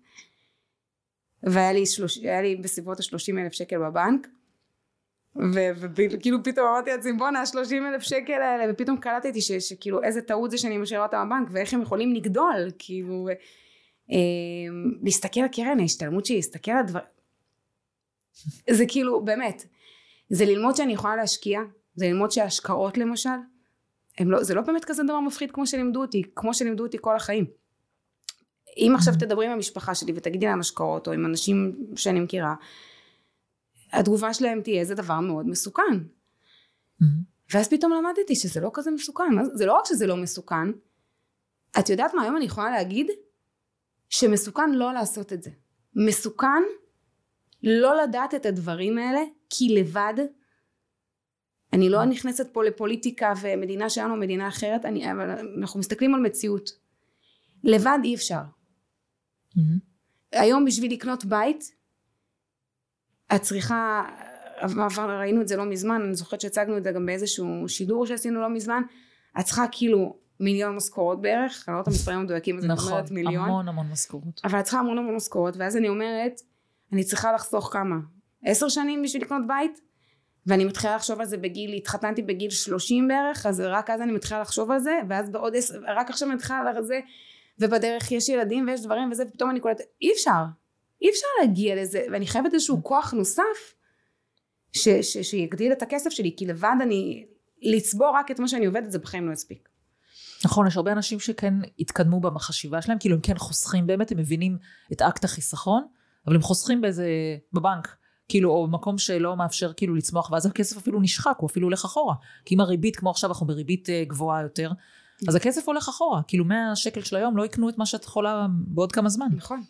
[SPEAKER 1] והיה לי, שלוש, לי בסביבות השלושים אלף שקל בבנק. וכאילו פתאום אמרתי לעצמי בואנה השלושים אלף שקל האלה. ופתאום קלטתי ש, שכאילו איזה טעות זה שאני משאירה אותם בבנק ואיך הם יכולים לגדול? כאילו אה, להסתכל על קרן ההשתלמות שלי להסתכל על דבר זה כאילו באמת זה ללמוד שאני יכולה להשקיע זה ללמוד שהשקעות למשל לא, זה לא באמת כזה דבר מפחיד כמו שלימדו אותי כמו שלימדו אותי כל החיים. אם עכשיו תדברי עם המשפחה שלי ותגידי להם השקעות או עם אנשים שאני מכירה התגובה שלהם תהיה זה דבר מאוד מסוכן. Mm-hmm. ואז פתאום למדתי שזה לא כזה מסוכן. זה לא רק שזה לא מסוכן את יודעת מה היום אני יכולה להגיד שמסוכן לא לעשות את זה. מסוכן לא לדעת את הדברים האלה כי לבד אני לא נכנסת פה לפוליטיקה ומדינה שלנו מדינה אחרת אני, אבל אנחנו מסתכלים על מציאות לבד אי אפשר mm-hmm. היום בשביל לקנות בית את צריכה, ראינו את זה לא מזמן, אני זוכרת שהצגנו את זה גם באיזשהו שידור שעשינו לא מזמן, את צריכה כאילו מיליון משכורות בערך, אני לא יודעת המספרים המדויקים, אז אני
[SPEAKER 2] נכון,
[SPEAKER 1] אומרת מיליון.
[SPEAKER 2] נכון, המון המון משכורות.
[SPEAKER 1] אבל את צריכה המון המון משכורות, ואז אני אומרת, אני צריכה לחסוך כמה? עשר שנים בשביל לקנות בית? ואני מתחילה לחשוב על זה בגיל, התחתנתי בגיל שלושים בערך, אז רק אז אני מתחילה לחשוב על זה, ואז בעוד עשר, רק עכשיו אני מתחילה על זה, ובדרך יש ילדים ויש דברים וזה, ופתאום אני קולטת, אי אפשר, אי אפשר להגיע לזה ואני חייבת איזשהו כוח נוסף ש, ש, שיגדיל את הכסף שלי כי לבד אני לצבור רק את מה שאני עובדת זה בחיים לא יספיק.
[SPEAKER 2] נכון יש הרבה אנשים שכן התקדמו בחשיבה שלהם כאילו הם כן חוסכים באמת הם מבינים את אקט החיסכון אבל הם חוסכים באיזה בבנק כאילו או במקום שלא מאפשר כאילו לצמוח ואז הכסף אפילו נשחק הוא אפילו הולך אחורה כי אם הריבית כמו עכשיו אנחנו בריבית אה, גבוהה יותר אז הכסף הולך אחורה כאילו 100 שקל של היום לא יקנו את מה שאת יכולה בעוד כמה זמן.
[SPEAKER 1] נכון.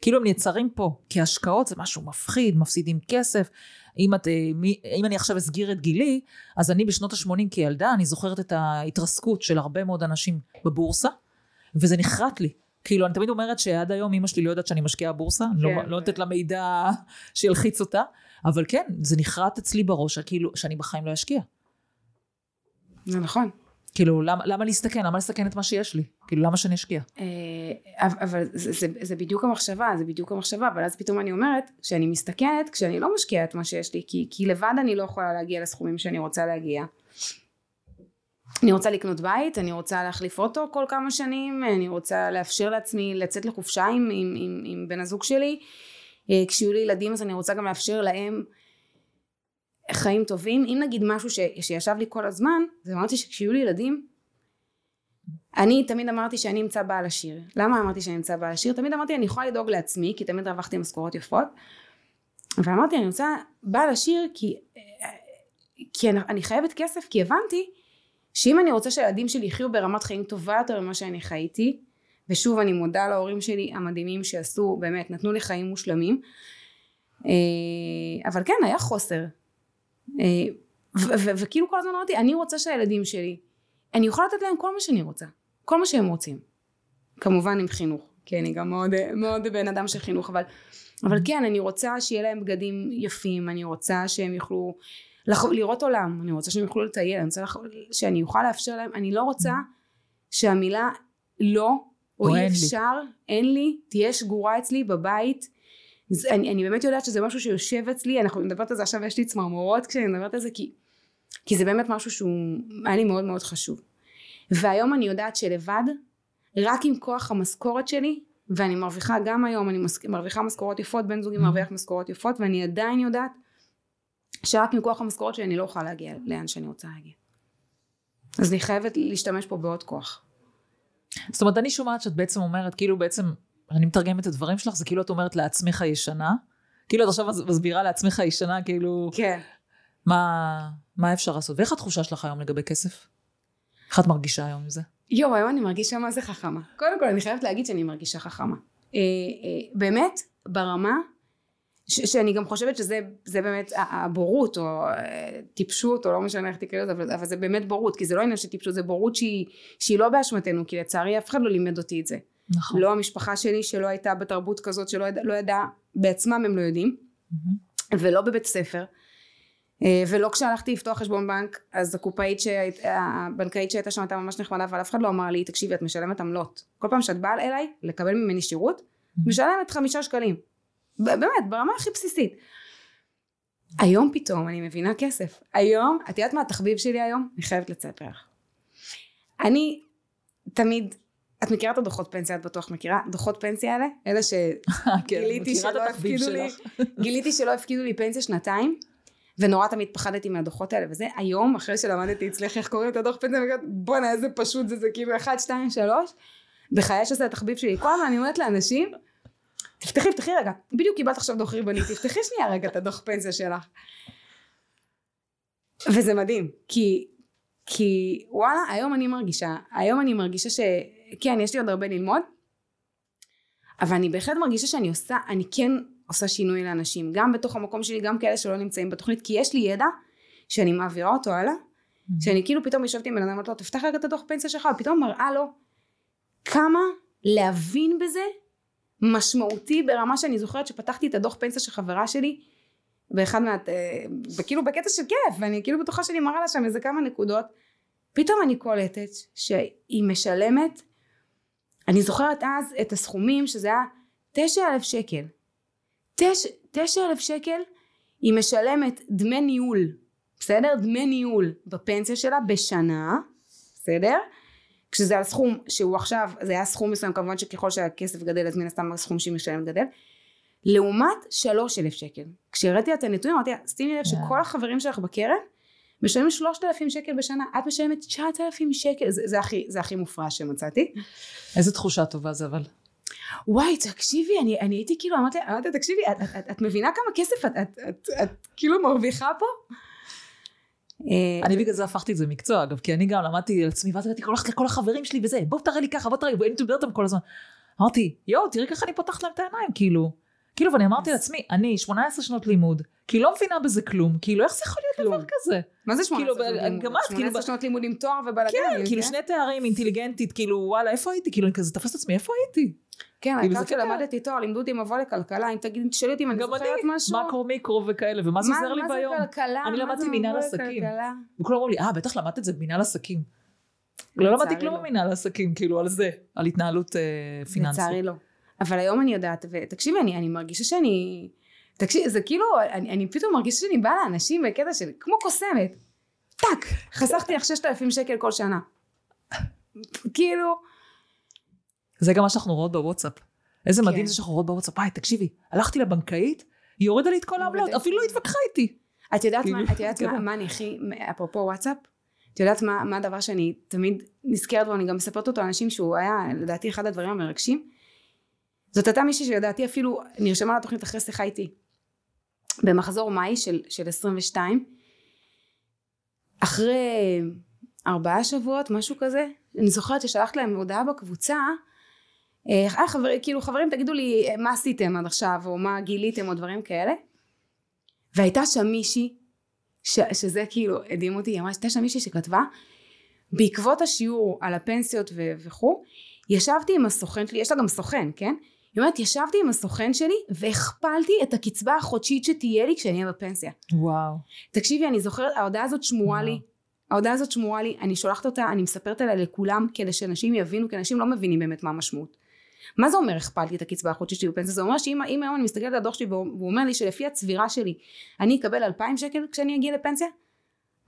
[SPEAKER 2] כאילו הם נעצרים פה, כי השקעות זה משהו מפחיד, מפסידים כסף. אם, את, אה, אם אני עכשיו אסגיר את גילי, אז אני בשנות ה-80 כילדה, אני זוכרת את ההתרסקות של הרבה מאוד אנשים בבורסה, וזה נחרט לי. כאילו, אני תמיד אומרת שעד היום אמא שלי לא יודעת שאני משקיעה בבורסה, כן, לא, לא נותנת לה מידע שילחיץ אותה, אבל כן, זה נחרט אצלי בראש, כאילו, שאני בחיים לא אשקיע.
[SPEAKER 1] זה נכון.
[SPEAKER 2] כאילו, למה, למה להסתכן? למה לסכן את מה שיש לי? כאילו, למה שאני אשקיע?
[SPEAKER 1] אה, אבל זה, זה, זה בדיוק המחשבה, זה בדיוק המחשבה, אבל אז פתאום אני אומרת, כשאני מסתכנת, כשאני לא משקיעה את מה שיש לי, כי, כי לבד אני לא יכולה להגיע לסכומים שאני רוצה להגיע. אני רוצה לקנות בית, אני רוצה להחליף אוטו כל כמה שנים, אני רוצה לאפשר לעצמי לצאת לחופשה עם, עם, עם, עם בן הזוג שלי. אה, כשיהיו לי ילדים אז אני רוצה גם לאפשר להם חיים טובים. אם נגיד משהו ש, שישב לי כל הזמן זה אמרתי שכשיהיו לי ילדים אני תמיד אמרתי שאני אמצא בעל עשיר. למה אמרתי שאני אמצא בעל עשיר? תמיד אמרתי אני יכולה לדאוג לעצמי כי תמיד רווחתי משכורות יפות. ואמרתי אני רוצה בעל עשיר כי, כי אני, אני חייבת כסף כי הבנתי שאם אני רוצה שהילדים שלי יחיו ברמת חיים טובה יותר ממה שאני חייתי ושוב אני מודה להורים שלי המדהימים שעשו באמת נתנו לי חיים מושלמים אה, אבל כן היה חוסר. אה, וכאילו כל הזמן אמרתי אני רוצה שהילדים שלי אני יכולה לתת להם כל מה שאני רוצה כל מה שהם רוצים. כמובן עם חינוך כי אני גם מאוד, מאוד בן אדם של חינוך אבל, אבל כן אני רוצה שיהיה להם בגדים יפים אני רוצה שהם יוכלו לח... לראות עולם. אני רוצה שהם יוכלו לטייל אני רוצה לח... שאני אוכל לאפשר להם. אני לא רוצה שהמילה לא או, אי אפשר לי. אין לי תהיה שגורה אצלי בבית. זה, אני, אני באמת יודעת שזה משהו שיושב אצלי, אנחנו מדברת על זה עכשיו, יש לי צמרמורות כשאני מדברת על זה, כי, כי זה באמת משהו שהוא היה לי מאוד מאוד חשוב. והיום אני יודעת שלבד, רק עם כוח המשכורת שלי, ואני מרוויחה גם היום, אני מס, מרוויחה משכורות יפות, בן זוגי מרוויח משכורות יפות, ואני עדיין יודעת שרק עם כוח המשכורת שלי אני לא אוכל להגיע לאן שאני רוצה להגיע. אז אני חייבת להשתמש פה בעוד כוח.
[SPEAKER 2] זאת אומרת, אני שומעת שאת בעצם אומרת, כאילו בעצם אני מתרגמת את הדברים שלך, זה כאילו את אומרת לעצמך ישנה. כאילו את עכשיו מסבירה לעצמך ישנה, כאילו...
[SPEAKER 1] כן.
[SPEAKER 2] מה, מה אפשר לעשות? ואיך התחושה שלך היום לגבי כסף? איך את מרגישה היום עם זה?
[SPEAKER 1] יואו, היום אני מרגישה מה זה חכמה. קודם כל, אני חייבת להגיד שאני מרגישה חכמה. אה, אה, באמת, ברמה, ש- שאני גם חושבת שזה באמת הבורות, או אה, טיפשות, או לא משנה איך תקרא לזה, אבל, אבל זה באמת בורות, כי זה לא עניין של טיפשות, זה בורות שהיא, שהיא לא באשמתנו, כי לצערי אף אחד לא לימד אותי את זה.
[SPEAKER 2] נכון.
[SPEAKER 1] לא המשפחה שלי שלא הייתה בתרבות כזאת שלא ידעה, לא ידע, בעצמם הם לא יודעים mm-hmm. ולא בבית ספר אה, ולא כשהלכתי לפתוח חשבון בנק אז הקופאית הבנקאית שהייתה שם הייתה ממש נחמדה אבל אף אחד לא אמר לי תקשיבי את משלמת עמלות כל פעם שאת באה אליי לקבל ממני שירות mm-hmm. משלמת חמישה שקלים באמת ברמה הכי בסיסית היום פתאום אני מבינה כסף. היום, את יודעת מה התחביב שלי היום? אני חייבת לספר לך. אני תמיד, את מכירה את הדוחות פנסיה? את בטוח מכירה? דוחות פנסיה האלה? אלה שגיליתי
[SPEAKER 2] כן,
[SPEAKER 1] שלא הפקידו לי, גיליתי שלא הפקידו לי פנסיה שנתיים. ונורא תמיד פחדתי מהדוחות האלה וזה היום אחרי שלמדתי אצלך איך קוראים את הדוח פנסיה ואני אומרת בואנה איזה פשוט זה זה כאילו 1 2 3 בחיי שזה התחביב שלי כל הזמן אני אומרת לאנשים תפתחי תפתחי רגע. בדיוק קיבלת עכשיו דוח ריבוני תפתחי שנייה רגע את הדוח פנסיה שלך. וזה מדהים כי כי וואלה היום אני מרגישה היום אני מרגישה שכן יש לי עוד הרבה ללמוד אבל אני בהחלט מרגישה שאני עושה אני כן עושה שינוי לאנשים, גם בתוך המקום שלי, גם כאלה שלא נמצאים בתוכנית, כי יש לי ידע שאני מעבירה אותו הלאה, mm-hmm. שאני כאילו פתאום יושבת עם בן אדם, אומרת לו, תפתח רגע את הדוח פנסיה שלך, ופתאום מראה לו כמה להבין בזה משמעותי ברמה שאני זוכרת שפתחתי את הדוח פנסיה של חברה שלי, באחד מה... אה, כאילו בקטע של כיף, ואני כאילו בטוחה שאני מראה לה שם איזה כמה נקודות, פתאום אני קולטת שהיא משלמת, אני זוכרת אז את הסכומים שזה היה תשע אלף שקל תש, תשע אלף שקל היא משלמת דמי ניהול, בסדר? דמי ניהול בפנסיה שלה בשנה, בסדר? כשזה על סכום שהוא עכשיו, זה היה סכום מסוים כמובן שככל שהכסף גדל אז מן הסתם הסכום שהיא משלמת גדל. לעומת שלוש אלף שקל. כשהראיתי לה את הנתונים אמרתי לה שימי לב שכל החברים שלך בקרן משלמים שלושת אלפים שקל בשנה. את משלמת תשעת אלפים שקל. זה, זה, הכי, זה הכי מופרע שמצאתי.
[SPEAKER 2] איזה תחושה טובה זה אבל.
[SPEAKER 1] וואי תקשיבי אני, אני הייתי כאילו אמרתי, אמרתי תקשיבי את, את, את, את מבינה כמה כסף את, את, את, את כאילו מרוויחה פה?
[SPEAKER 2] אה, אני בגלל זה הפכתי את זה מקצוע אגב כי אני גם למדתי על עצמי ואז הייתי הולכת לכל החברים שלי וזה בוא תראה לי ככה בוא תראה לי ואני מדברת אותם כל הזמן. אמרתי יואו תראי ככה אני פותחת להם את העיניים כאילו. כאילו ואני אמרתי לעצמי אני 18 שנות לימוד כאילו לא מבינה בזה כלום כאילו איך זה יכול להיות דבר כזה?
[SPEAKER 1] מה זה 18 שנות לימוד? 18 שנות לימוד עם תואר ובלאגן
[SPEAKER 2] כן כאילו שני תארים אינטליגנטית כאילו וואלה איפה הייתי? כאילו אני כזה תפסת עצמי איפה הייתי
[SPEAKER 1] כן, כאילו העיקר שלמדתי תואר, לימדו אותי מבוא לכלכלה, אם תגיד, תשאלי אותי אם אני זוכרת משהו.
[SPEAKER 2] גם אני, מקרו מיקרו וכאלה, ומה זה עוזר לי ביום?
[SPEAKER 1] מה זה כלכלה?
[SPEAKER 2] אני למדתי מינהל עסקים. וכולם אמרו לי, אה, בטח למדת את זה במינהל עסקים. לא למדתי כלום לא. במינהל עסקים, כאילו, על זה, על התנהלות אה, פיננסית.
[SPEAKER 1] לצערי לא. אבל היום אני יודעת, ותקשיבי, אני מרגישה שאני... תקשיבי, זה כאילו, אני פתאום מרגישה שאני באה לאנשים בקטע של, כמו קוסמת. טאק, חסכתי לך 6,000 שקל כל שנה. כאילו...
[SPEAKER 2] זה גם מה שאנחנו רואות בוואטסאפ. איזה כן. מדהים זה שאנחנו רואות בוואטסאפ. היי, תקשיבי, הלכתי לבנקאית, היא הורידה לי את כל העמלות, אפילו לא התווכחה איתי.
[SPEAKER 1] את יודעת, מה, כאילו, את יודעת מה, מה אני הכי, אפרופו וואטסאפ, את יודעת מה, מה הדבר שאני תמיד נזכרת בו, אני גם מספרת אותו לאנשים שהוא היה לדעתי אחד הדברים המרגשים. זאת הייתה מישהי שלדעתי אפילו נרשמה לתוכנית אחרי שיחה איתי. במחזור מאי של, של 22, אחרי ארבעה שבועות, משהו כזה, אני זוכרת ששלחת להם הודעה בקבוצה, אה, חבר, כאילו חברים תגידו לי מה עשיתם עד עכשיו או מה גיליתם או דברים כאלה? והייתה שם מישהי ש, שזה כאילו הדהים אותי הייתה שם מישהי שכתבה בעקבות השיעור על הפנסיות ו- וכו' ישבתי עם הסוכן שלי יש לה גם סוכן כן? היא אומרת ישבתי עם הסוכן שלי והכפלתי את הקצבה החודשית שתהיה לי כשאני אהיה בפנסיה
[SPEAKER 2] וואו.
[SPEAKER 1] תקשיבי אני זוכרת ההודעה הזאת שמורה לי ההודעה הזאת שמורה לי אני שולחת אותה אני מספרת עליה לכולם כדי שאנשים יבינו כי אנשים לא מבינים באמת מה המשמעות מה זה אומר הכפלתי את הקצבה החודשית שלי בפנסיה? זה אומר שאם היום אני מסתכלת על הדוח שלי והוא אומר לי שלפי הצבירה שלי אני אקבל 2,000 שקל כשאני אגיע לפנסיה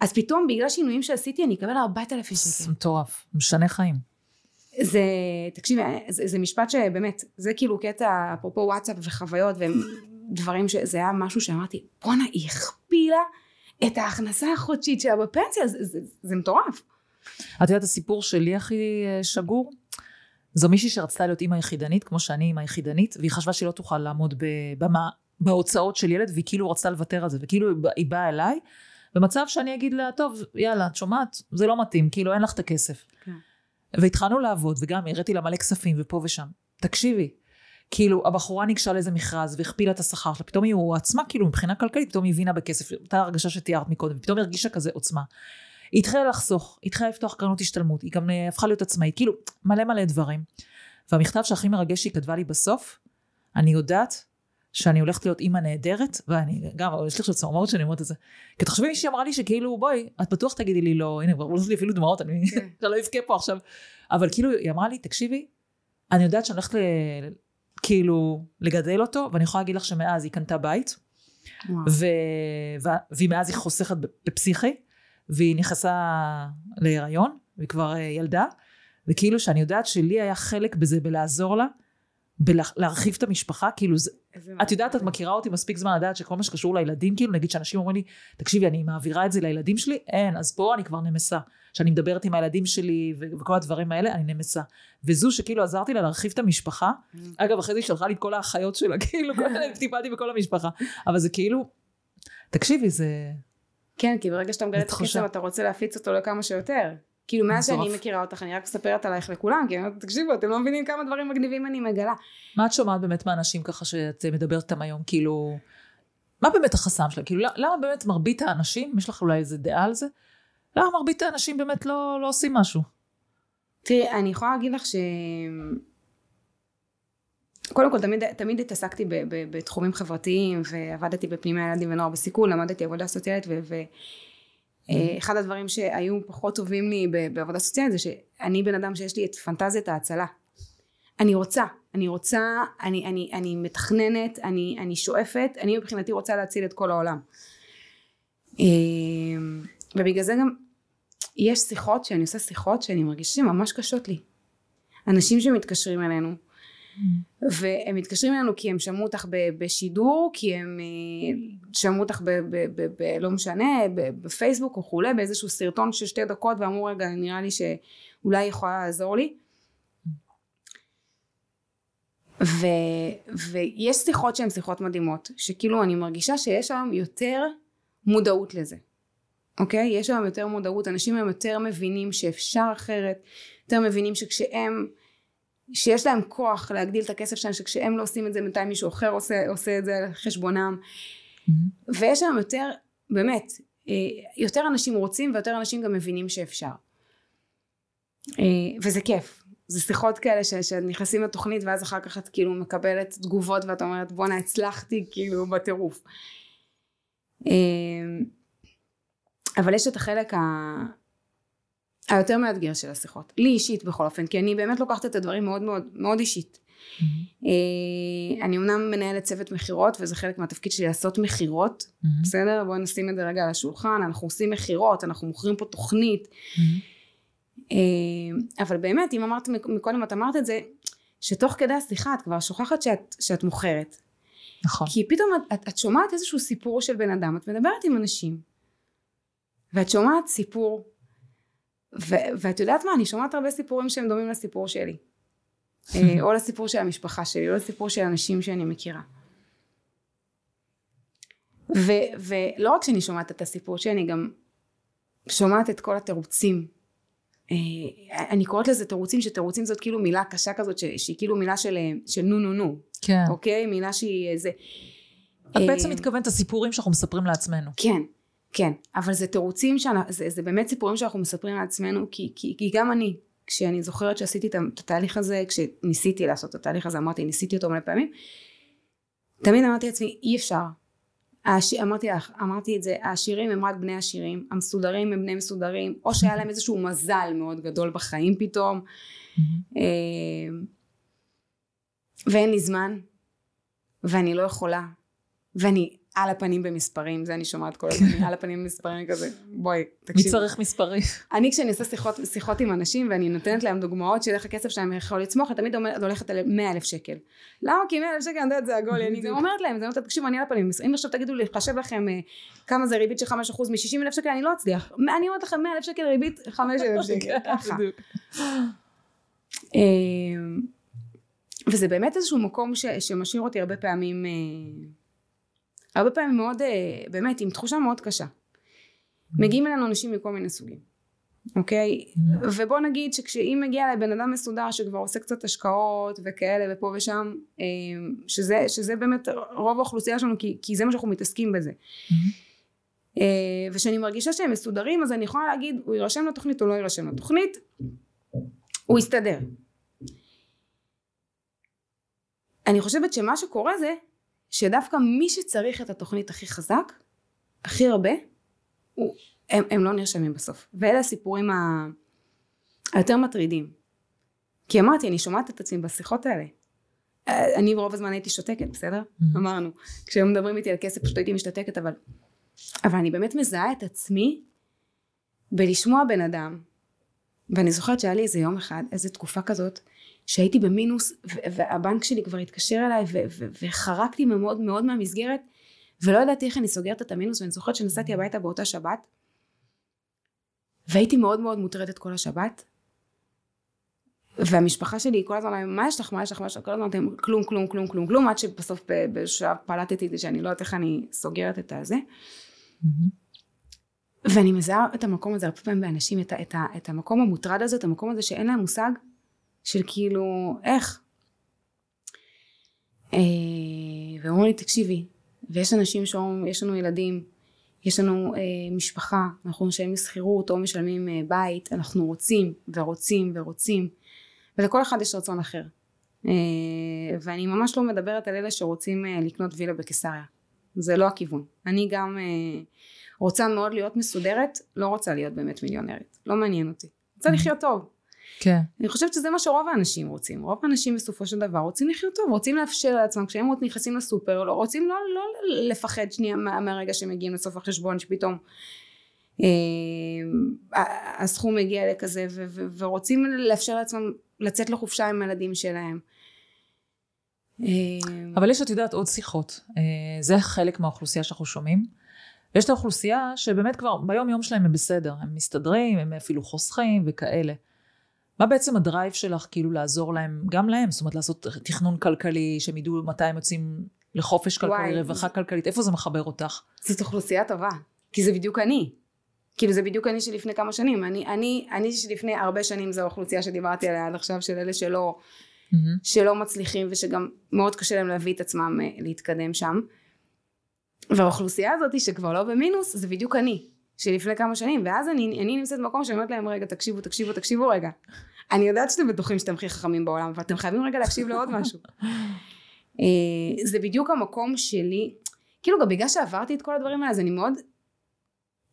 [SPEAKER 1] אז פתאום בגלל שינויים שעשיתי אני אקבל 4,000 שקל.
[SPEAKER 2] זה מטורף, משנה חיים.
[SPEAKER 1] זה, תקשיבי, זה, זה משפט שבאמת, זה כאילו קטע אפרופו וואטסאפ וחוויות ודברים שזה היה משהו שאמרתי בואנה היא הכפילה את ההכנסה החודשית שלה בפנסיה, זה, זה, זה מטורף.
[SPEAKER 2] את יודעת הסיפור שלי הכי אה, שגור? זו מישהי שרצתה להיות אימא יחידנית, כמו שאני אימא יחידנית, והיא חשבה שהיא לא תוכל לעמוד במה, בהוצאות של ילד, והיא כאילו רצתה לוותר על זה, וכאילו היא באה אליי, במצב שאני אגיד לה, טוב, יאללה, את שומעת? זה לא מתאים, כאילו אין לך את הכסף. כן. והתחלנו לעבוד, וגם הראיתי לה מלא כספים, ופה ושם. תקשיבי, כאילו, הבחורה ניגשה לאיזה מכרז והכפילה את השכר שלה, פתאום היא עצמה, כאילו, מבחינה כלכלית, פתאום היא הבינה בכסף, אותה הרגשה שתיארת מקודם, ופתאום היא הרגישה כזה עוצמה. היא התחילה לחסוך, היא התחילה לפתוח קרנות השתלמות, היא גם אה, הפכה להיות עצמאית, כאילו מלא מלא דברים. והמכתב שהכי מרגש שהיא כתבה לי בסוף, אני יודעת שאני הולכת להיות אימא נהדרת, ואני גם, יש לי עכשיו צמרמורת שאני אומרת את זה. כי תחשבי מישהי אמרה לי שכאילו בואי, את בטוח תגידי לי לא, הנה כבר עולות לי אפילו דמעות, אני כן. לא אבכה פה עכשיו. אבל כאילו היא אמרה לי, תקשיבי, אני יודעת שאני הולכת כאילו לגדל אותו, ואני יכולה להגיד לך שמאז היא קנתה בית, ו... ו... והיא מאז היא חוסכת בפסיכי, והיא נכנסה להיריון, והיא כבר אה, ילדה, וכאילו שאני יודעת שלי היה חלק בזה בלעזור לה, בלהרחיב את המשפחה, כאילו זה, את יודעת, את מכירה אותי מספיק זמן לדעת שכל מה שקשור לילדים, כאילו נגיד שאנשים אומרים לי, תקשיבי, אני מעבירה את זה לילדים שלי, אין, אז פה אני כבר נמסה. כשאני מדברת עם הילדים שלי וכל הדברים האלה, אני נמסה. וזו שכאילו עזרתי לה להרחיב את המשפחה, mm. אגב, אחרי זה היא שלחה לי את כל האחיות שלה, כאילו, טיפלתי בכל המשפחה. אבל זה כאילו, תקשיבי, זה...
[SPEAKER 1] כן, כי ברגע שאתה מגלה את הקסם, אתה רוצה להפיץ אותו לכמה שיותר. כאילו מאז שאני מכירה אותך אני רק מספרת עלייך לכולם כי אני אומרת תקשיבו אתם לא מבינים כמה דברים מגניבים אני מגלה.
[SPEAKER 2] מה את שומעת באמת מהאנשים ככה שאת מדברת איתם היום כאילו מה באמת החסם שלהם כאילו למה באמת מרבית האנשים יש לך אולי איזה דעה על זה למה מרבית האנשים באמת לא, לא עושים משהו.
[SPEAKER 1] תראי אני יכולה להגיד לך ש... קודם כל תמיד, תמיד התעסקתי ב, ב, בתחומים חברתיים ועבדתי בפנימי ילדים ונוער בסיכון למדתי עבודה סוציאלית ו... ו אה, אחד הדברים שהיו פחות טובים לי בעבודה סוציאלית זה שאני בן אדם שיש לי את פנטזיית ההצלה. אני רוצה, אני רוצה, אני, אני, אני מתכננת, אני, אני שואפת, אני מבחינתי רוצה להציל את כל העולם. אה, ובגלל זה גם יש שיחות, שאני עושה שיחות שאני מרגישה שממש קשות לי. אנשים שמתקשרים אלינו והם מתקשרים אלינו כי הם שמעו אותך בשידור, כי הם אה, שמעו אותך ב... ב, ב, ב לא משנה, בפייסבוק או כולי, באיזשהו סרטון של שתי דקות ואמרו רגע נראה לי שאולי יכולה לעזור לי. ו, ויש שיחות שהן שיחות מדהימות, שכאילו אני מרגישה שיש היום יותר מודעות לזה. אוקיי? יש היום יותר מודעות, אנשים הם יותר מבינים שאפשר אחרת, יותר מבינים שכשהם שיש להם כוח להגדיל את הכסף שלהם שכשהם לא עושים את זה בינתיים מישהו אחר עושה, עושה את זה על חשבונם. Mm-hmm. ויש שם יותר באמת אה, יותר אנשים רוצים ויותר אנשים גם מבינים שאפשר. אה, וזה כיף. זה שיחות כאלה ש, שנכנסים לתוכנית ואז אחר כך את כאילו מקבלת תגובות ואת אומרת בואנה הצלחתי כאילו בטירוף. אה, אבל יש את החלק ה... היותר מאתגר של השיחות לי אישית בכל אופן כי אני באמת לוקחת את הדברים מאוד מאוד מאוד אישית mm-hmm. אה, אני אמנם מנהלת צוות מכירות וזה חלק מהתפקיד שלי לעשות מכירות mm-hmm. בסדר בואי נשים את זה רגע על השולחן אנחנו עושים מכירות אנחנו מוכרים פה תוכנית mm-hmm. אה, אבל באמת אם אמרת מקודם את אמרת את זה שתוך כדי השיחה את כבר שוכחת שאת, שאת מוכרת
[SPEAKER 2] נכון
[SPEAKER 1] כי פתאום את, את, את שומעת איזשהו סיפור של בן אדם את מדברת עם אנשים ואת שומעת סיפור ו- ואת יודעת מה, אני שומעת הרבה סיפורים שהם דומים לסיפור שלי. אה, או לסיפור של המשפחה שלי, או לסיפור של אנשים שאני מכירה. ו- ולא רק שאני שומעת את הסיפור שלי, אני גם שומעת את כל התירוצים. אה, אני קוראת לזה תירוצים, שתירוצים זאת כאילו מילה קשה כזאת, שהיא כאילו מילה של, של נו נו נו.
[SPEAKER 2] כן.
[SPEAKER 1] אוקיי? מילה שהיא איזה...
[SPEAKER 2] את בעצם מתכוונת לסיפורים שאנחנו מספרים לעצמנו.
[SPEAKER 1] כן. כן, אבל זה תירוצים. זה, זה באמת סיפורים שאנחנו מספרים לעצמנו, כי, כי, כי גם אני, כשאני זוכרת שעשיתי את התהליך הזה, כשניסיתי לעשות את התהליך הזה, אמרתי, ניסיתי אותו מלא פעמים, תמיד אמרתי לעצמי, אי אפשר. העש... אמרתי לך, אמרתי את זה, העשירים הם רק בני עשירים, המסודרים הם בני מסודרים, או שהיה להם איזשהו מזל מאוד גדול בחיים פתאום, אה, ואין לי זמן, ואני לא יכולה, ואני על הפנים במספרים, זה אני שומעת כל הזמן, על הפנים במספרים כזה, בואי,
[SPEAKER 2] תקשיב. מי צריך מספרים?
[SPEAKER 1] אני כשאני עושה שיחות, שיחות עם אנשים ואני נותנת להם דוגמאות של איך הכסף שלהם יכול לצמוח, אני תמיד הולכת על 100 אלף שקל. למה? כי 100 אלף שקל, אני יודעת, זה עגול, אני גם אומרת להם, תקשיבו, אני על הפנים, אם עכשיו תגידו לי, חשב לכם אה, כמה זה ריבית של 5% מ-60 אלף שקל, אני לא אצליח. אני אומרת לכם 100 אלף שקל ריבית, 5 אלף שקל, כן, ככה. אמ, וזה באמת איזשהו מקום שמשאיר אותי הרבה פעמים אה, הרבה פעמים מאוד, אה, באמת, עם תחושה מאוד קשה. מגיעים אלינו אנשים מכל מיני סוגים, אוקיי? ובוא נגיד שכשאם מגיע אליי בן אדם מסודר שכבר עושה קצת השקעות וכאלה ופה ושם, אה, שזה, שזה באמת רוב האוכלוסייה שלנו, כי, כי זה מה שאנחנו מתעסקים בזה. אה, ושאני מרגישה שהם מסודרים, אז אני יכולה להגיד, הוא יירשם לתוכנית או לא יירשם לתוכנית, הוא יסתדר. אני חושבת שמה שקורה זה שדווקא מי שצריך את התוכנית הכי חזק, הכי הרבה, הוא, הם, הם לא נרשמים בסוף. ואלה הסיפורים ה... היותר מטרידים. כי אמרתי, אני שומעת את עצמי בשיחות האלה. אני ברוב הזמן הייתי שותקת, בסדר?
[SPEAKER 2] Mm-hmm.
[SPEAKER 1] אמרנו. כשהיו מדברים איתי על כסף פשוט הייתי משתתקת, אבל... אבל אני באמת מזהה את עצמי בלשמוע בן אדם. ואני זוכרת שהיה לי איזה יום אחד, איזה תקופה כזאת, שהייתי במינוס, והבנק שלי כבר התקשר אליי, וחרקתי מאוד מאוד מהמסגרת, ולא ידעתי איך אני סוגרת את המינוס, ואני זוכרת שנסעתי הביתה באותה שבת, והייתי מאוד מאוד מוטרדת כל השבת, והמשפחה שלי כל הזמן, מה יש לך, מה יש לך, מה יש לך, כל הזמן אמרתם כלום, כלום, כלום, כלום, כלום, עד שבסוף בשלב פלטתי את זה שאני לא יודעת איך אני סוגרת את הזה. ואני מזהה את המקום הזה הרבה פעמים באנשים, את, את, את המקום המוטרד הזה, את המקום הזה שאין להם מושג של כאילו, איך? אה, ואומרים לי, תקשיבי, ויש אנשים שאומרים, יש לנו ילדים, יש לנו אה, משפחה, אנחנו משלמים שכירות או משלמים אה, בית, אנחנו רוצים ורוצים ורוצים, ולכל אחד יש רצון אחר. אה, ואני ממש לא מדברת על אלה שרוצים אה, לקנות וילה בקיסריה. זה לא הכיוון. אני גם אה, רוצה מאוד להיות מסודרת, לא רוצה להיות באמת מיליונרית. לא מעניין אותי. רוצה לחיות טוב.
[SPEAKER 2] כן.
[SPEAKER 1] אני חושבת שזה מה שרוב האנשים רוצים. רוב האנשים בסופו של דבר רוצים לחיות טוב, רוצים לאפשר לעצמם, כשהם נכנסים לסופר, לא, רוצים לא, לא לפחד שנייה מה, מהרגע שהם מגיעים לסוף החשבון, שפתאום אה, הסכום מגיע לכזה, ו, ו, ורוצים לאפשר לעצמם לצאת לחופשה עם הילדים שלהם.
[SPEAKER 2] אה, אבל יש, את יודעת, עוד שיחות. אה, זה חלק מהאוכלוסייה שאנחנו שומעים. ויש את האוכלוסייה שבאמת כבר ביום יום שלהם הם בסדר, הם מסתדרים, הם אפילו חוסכים וכאלה. מה בעצם הדרייב שלך כאילו לעזור להם, גם להם, זאת אומרת לעשות תכנון כלכלי, שהם ידעו מתי הם יוצאים לחופש כלכלי, וואי, רווחה זה... כלכלית, איפה זה מחבר אותך?
[SPEAKER 1] זאת אוכלוסייה טובה, כי זה בדיוק אני. כאילו זה בדיוק אני שלפני כמה שנים, אני, אני, אני שלפני הרבה שנים זו האוכלוסייה שדיברתי עליה עד עכשיו, של אלה שלא, mm-hmm. שלא מצליחים ושגם מאוד קשה להם להביא את עצמם אה, להתקדם שם. והאוכלוסייה הזאת שכבר לא במינוס, זה בדיוק אני. שלפני כמה שנים, ואז אני, אני נמצאת במקום שאני אומרת להם, רגע, תקשיבו, תקשיבו, תקשיבו רגע. אני יודעת שאתם בטוחים שאתם הכי חכמים בעולם, אבל אתם חייבים רגע להקשיב לעוד משהו. אה, זה בדיוק המקום שלי, כאילו גם בגלל שעברתי את כל הדברים האלה, אז אני מאוד,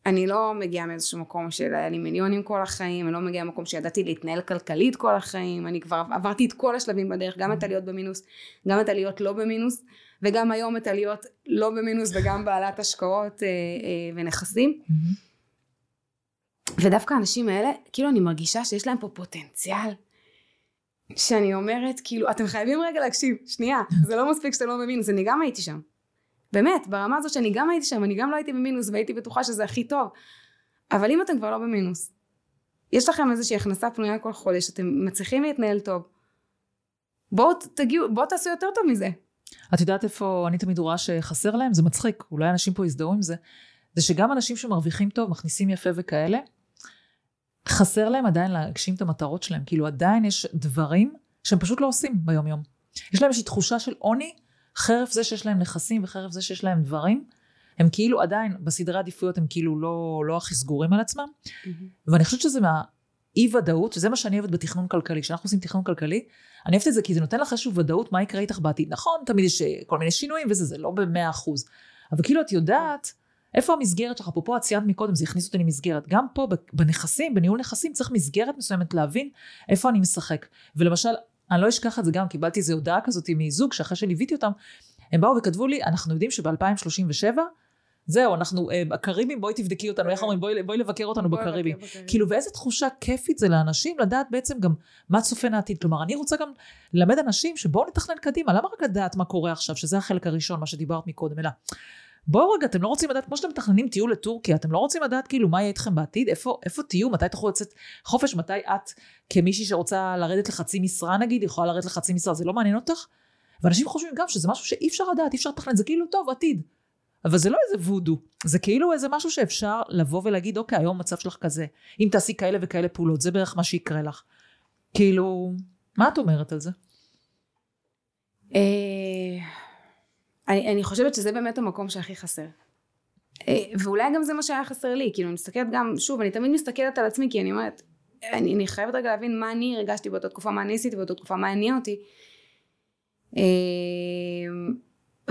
[SPEAKER 1] אני לא מגיעה מאיזשהו מקום של היה לי מיליונים כל החיים, אני לא מגיעה ממקום שידעתי להתנהל כלכלית כל החיים, אני כבר עברתי את כל השלבים בדרך, גם את עליות במינוס, גם את עליות לא במינוס, וגם היום את עליות לא במינוס וגם בעלת השקעות אה, אה, ונכסים. ודווקא האנשים האלה, כאילו אני מרגישה שיש להם פה פוטנציאל. שאני אומרת, כאילו, אתם חייבים רגע להקשיב, שנייה, זה לא מספיק שאתם לא במינוס, אני גם הייתי שם. באמת, ברמה הזאת שאני גם הייתי שם, אני גם לא הייתי במינוס והייתי בטוחה שזה הכי טוב. אבל אם אתם כבר לא במינוס, יש לכם איזושהי הכנסה פנויה כל חודש, אתם מצליחים להתנהל טוב, בואו תגיעו, בואו תעשו יותר טוב מזה.
[SPEAKER 2] את יודעת איפה אני תמיד רואה שחסר להם? זה מצחיק, אולי אנשים פה יזדהו עם זה. זה שגם אנשים שמרוויחים טוב, מכניסים יפה וכאלה, חסר להם עדיין להגשים את המטרות שלהם. כאילו עדיין יש דברים שהם פשוט לא עושים ביום יום. יש להם איזושהי תחושה של עוני, חרף זה שיש להם נכסים וחרף זה שיש להם דברים. הם כאילו עדיין, בסדרי עדיפויות הם כאילו לא, לא הכי סגורים על עצמם. Mm-hmm. ואני חושבת שזה מהאי ודאות, וזה מה שאני אוהבת בתכנון כלכלי. כשאנחנו עושים תכנון כלכלי, אני אוהבת את זה כי זה נותן לך איזושהי ודאות מה יקרה איתך בעתיד. נכון, תמיד יש אה, כל מיני שינויים וזה, זה לא במאה אחוז. אבל כאילו את יודעת איפה המסגרת שלך? אפרופו את ציינת מקודם, זה הכניס אותי למסגרת. גם פה בנכסים, בניהול נכסים, צריך מסגרת מסוימת להבין איפה אני משחק. ולמשל, אני לא אשכח את זה גם, קיבלתי איזו הודעה כזאת מזוג, שאחרי שליוויתי אותם, הם באו וכתבו לי, אנחנו יודעים שב-2037, זהו, אנחנו, אה, הקריבים, בואי תבדקי אותנו, איך אומרים, בואי, בואי לבקר אותנו בקריבים. כאילו, ואיזה תחושה כיפית זה לאנשים לדעת בעצם גם מה צופן העתיד. כלומר, אני רוצה גם ללמד אנשים שבואו נתכנן קדימה, למה רק לדעת מה קורה עכשיו, שזה החלק הראשון, מה שדיברת מקודם, אלא בואו רגע, אתם לא רוצים לדעת, כמו שאתם מתכננים טיול לטורקיה, אתם לא רוצים לדעת כאילו מה יהיה איתכם בעתיד, איפה, איפה תהיו, מתי תוכלו לצאת חופש, מתי את כמישהי שרוצה לרדת לחצי משרה נגיד, יכולה לרדת לחצי משרה, זה לא מעניין אותך? ואנשים חושבים גם שזה משהו שאי אפשר לדעת, אי אפשר לתכנן, זה כאילו טוב, עתיד. אבל זה לא איזה וודו, זה כאילו איזה משהו שאפשר לבוא ולהגיד, אוקיי, היום המצב שלך כזה, אם תעשי כאלה וכאלה פעולות, זה בערך מה שיקרה לך. כאילו, מה את אומרת על זה?
[SPEAKER 1] אה, אני, אני חושבת שזה באמת המקום שהכי חסר. אה, ואולי גם זה מה שהיה חסר לי, כאילו אני מסתכלת גם, שוב, אני תמיד מסתכלת על עצמי, כי אני אומרת, אני, אני חייבת רגע להבין מה אני הרגשתי באותה תקופה, מה אני עשיתי באותה תקופה, מה הניע אותי.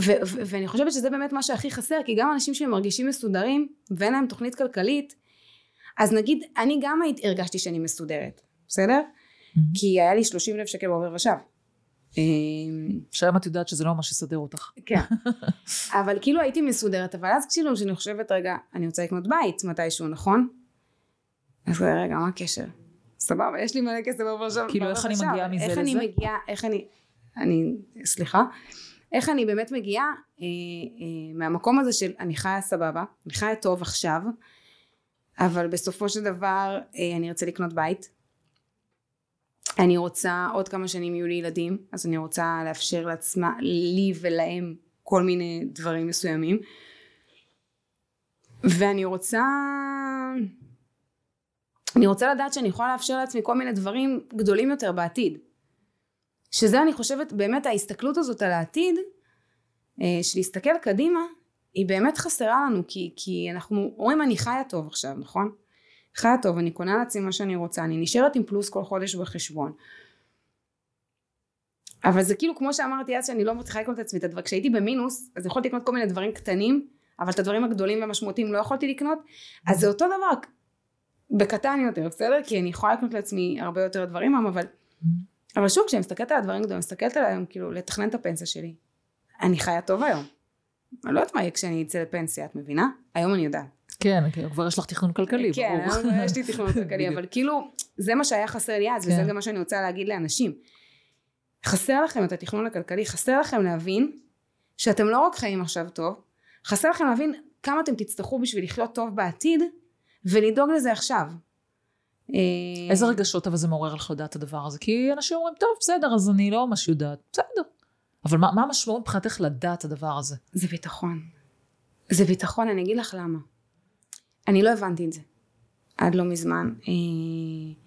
[SPEAKER 1] ו- ו- ואני חושבת שזה באמת מה שהכי חסר, כי גם אנשים שמרגישים מסודרים, ואין להם תוכנית כלכלית, אז נגיד, אני גם הרגשתי שאני מסודרת, בסדר? Mm-hmm. כי היה לי 30 אלף שקל בעובר ושב.
[SPEAKER 2] שהיום את יודעת שזה לא מה שיסדר אותך.
[SPEAKER 1] כן. אבל כאילו הייתי מסודרת, אבל אז כאילו כשאני חושבת, רגע, אני רוצה לקנות בית מתישהו, נכון? אז רגע, מה הקשר? סבבה, יש לי מלא כסף עכשיו.
[SPEAKER 2] כאילו איך אני מגיעה מזה לזה?
[SPEAKER 1] איך אני מגיעה, איך אני, אני, סליחה, איך אני באמת מגיעה אה, אה, מהמקום הזה של אני חיה סבבה, אני חיה טוב עכשיו, אבל בסופו של דבר אה, אני ארצה לקנות בית. אני רוצה עוד כמה שנים יהיו לי ילדים, אז אני רוצה לאפשר לעצמה, לי ולהם כל מיני דברים מסוימים. ואני רוצה אני רוצה לדעת שאני יכולה לאפשר לעצמי כל מיני דברים גדולים יותר בעתיד. שזה אני חושבת באמת ההסתכלות הזאת על העתיד, אה, של להסתכל קדימה, היא באמת חסרה לנו, כי, כי אנחנו אומרים אני חיה טוב עכשיו, נכון? חיה טוב, אני קונה לעצמי מה שאני רוצה, אני נשארת עם פלוס כל חודש בחשבון. אבל זה כאילו כמו שאמרתי אז שאני לא מצליחה לקנות את עצמי את הדבר, כשהייתי במינוס אז יכולתי לקנות כל מיני דברים קטנים אבל את הדברים הגדולים והמשמעותיים לא יכולתי לקנות אז זה אותו דבר בקטן יותר, בסדר? כי אני יכולה לקנות לעצמי הרבה יותר דברים אבל, אבל שוב, כשאני מסתכלת על הדברים גדולים, מסתכלת על היום, כאילו, לתכנן את הפנסיה שלי. אני חיה טוב היום. אני לא יודעת מה יהיה כשאני אצא לפנסיה, את מבינה? היום אני יודעת.
[SPEAKER 2] כן, כן, כבר יש לך תכנון כלכלי,
[SPEAKER 1] כן, ברור. כן, יש לי תכנון כלכלי, אבל כאילו, זה מה שהיה חסר לי אז, וזה כן. גם מה שאני רוצה להגיד לאנשים. חסר לכם את התכנון הכלכלי, חסר לכם להבין שאתם לא רק חיים עכשיו טוב, חסר לכם להבין כמה אתם תצטרכו בשביל לחיות טוב בעתיד, ולדאוג לזה עכשיו.
[SPEAKER 2] אה, איזה רגשות אבל זה מעורר לך לדעת את הדבר הזה? כי אנשים אומרים, טוב, בסדר, אז אני לא ממש יודעת. בסדר. אבל מה, מה המשמעות מבחינתך לדעת את הדבר הזה?
[SPEAKER 1] זה ביטחון. זה ביטחון, אני אגיד לך למה. אני לא הבנתי את זה. עד לא מזמן. אה,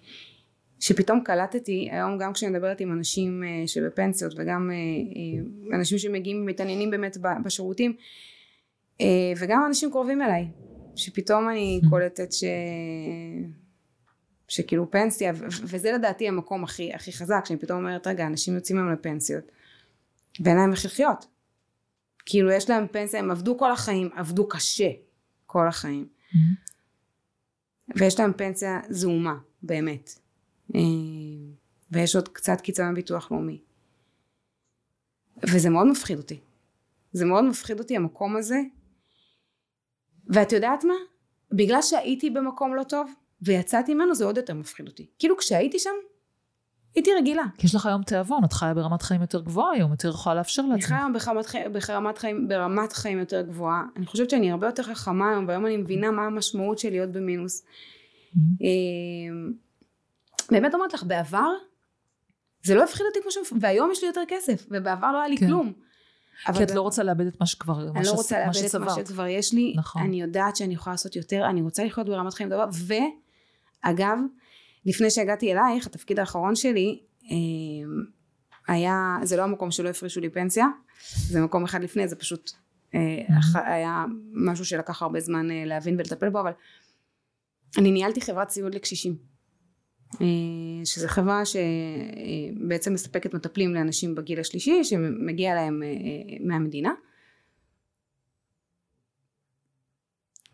[SPEAKER 1] שפתאום קלטתי, היום גם כשאני מדברת עם אנשים אה, שבפנסיות וגם אנשים שמגיעים ומתעניינים באמת בשירותים וגם אנשים קרובים אליי שפתאום אני mm-hmm. קולטת ש... שכאילו פנסיה, וזה לדעתי המקום הכי, הכי חזק, שאני פתאום אומרת, רגע, אנשים יוצאים היום לפנסיות, ואין להם איך לחיות. כאילו יש להם פנסיה, הם עבדו כל החיים, עבדו קשה כל החיים. Mm-hmm. ויש להם פנסיה זעומה, באמת. אה, ויש עוד קצת קצבה מביטוח לאומי. וזה מאוד מפחיד אותי. זה מאוד מפחיד אותי המקום הזה ואת יודעת מה? בגלל שהייתי במקום לא טוב ויצאתי ממנו זה עוד יותר מפחיד אותי. כאילו כשהייתי שם הייתי רגילה.
[SPEAKER 2] כי יש לך היום תיאבון, את חיה ברמת חיים יותר גבוהה היום, יותר יכולה לאפשר לעצמך.
[SPEAKER 1] אני חיה ברמת. ברמת, חיים, ברמת חיים יותר גבוהה. אני חושבת שאני הרבה יותר חכמה היום, והיום אני מבינה מה המשמעות של להיות במינוס. Mm-hmm. אמ, באמת אומרת לך, בעבר זה לא הפחיד אותי כמו ש... והיום יש לי יותר כסף, ובעבר לא היה לי כן. כלום.
[SPEAKER 2] כי את לא רוצה לאבד את מה שכבר,
[SPEAKER 1] אני לא רוצה לאבד את מה שכבר יש לי, נכון. אני יודעת שאני יכולה לעשות יותר, אני רוצה לחיות ברמת חיים טובה, ואגב, לפני שהגעתי אלייך, התפקיד האחרון שלי, אמ, היה, זה לא המקום שלא הפרישו לי פנסיה, זה מקום אחד לפני, זה פשוט אה, היה משהו שלקח הרבה זמן אה, להבין ולטפל בו, אבל אני ניהלתי חברת סיעוד לקשישים. אה, שזו חברה שבעצם מספקת מטפלים לאנשים בגיל השלישי שמגיע להם אה, מהמדינה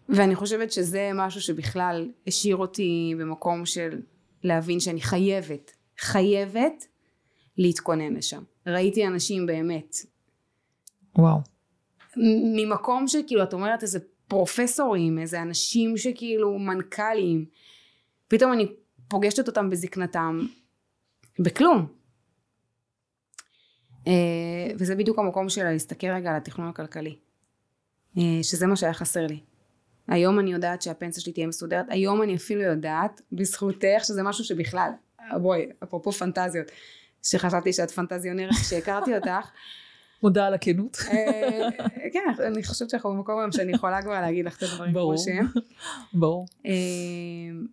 [SPEAKER 1] ואני חושבת שזה משהו שבכלל השאיר אותי במקום של להבין שאני חייבת חייבת להתכונן לשם ראיתי אנשים באמת
[SPEAKER 2] וואו
[SPEAKER 1] ממקום שכאילו את אומרת איזה פרופסורים איזה אנשים שכאילו מנכ"לים פתאום אני פוגשת אותם בזקנתם בכלום. אה, וזה בדיוק המקום שלה להסתכל רגע על התכנון הכלכלי. אה, שזה מה שהיה חסר לי. היום אני יודעת שהפנסיה שלי תהיה מסודרת, היום אני אפילו יודעת, בזכותך, שזה משהו שבכלל, בואי, אפרופו פנטזיות, שחשבתי שאת פנטזיונרת כשהכרתי אותך,
[SPEAKER 2] מודה על הכנות.
[SPEAKER 1] אה, כן, אני חושבת שאנחנו במקום היום שאני יכולה כבר להגיד לך את הדברים כמו שהם.
[SPEAKER 2] ברור.
[SPEAKER 1] אה,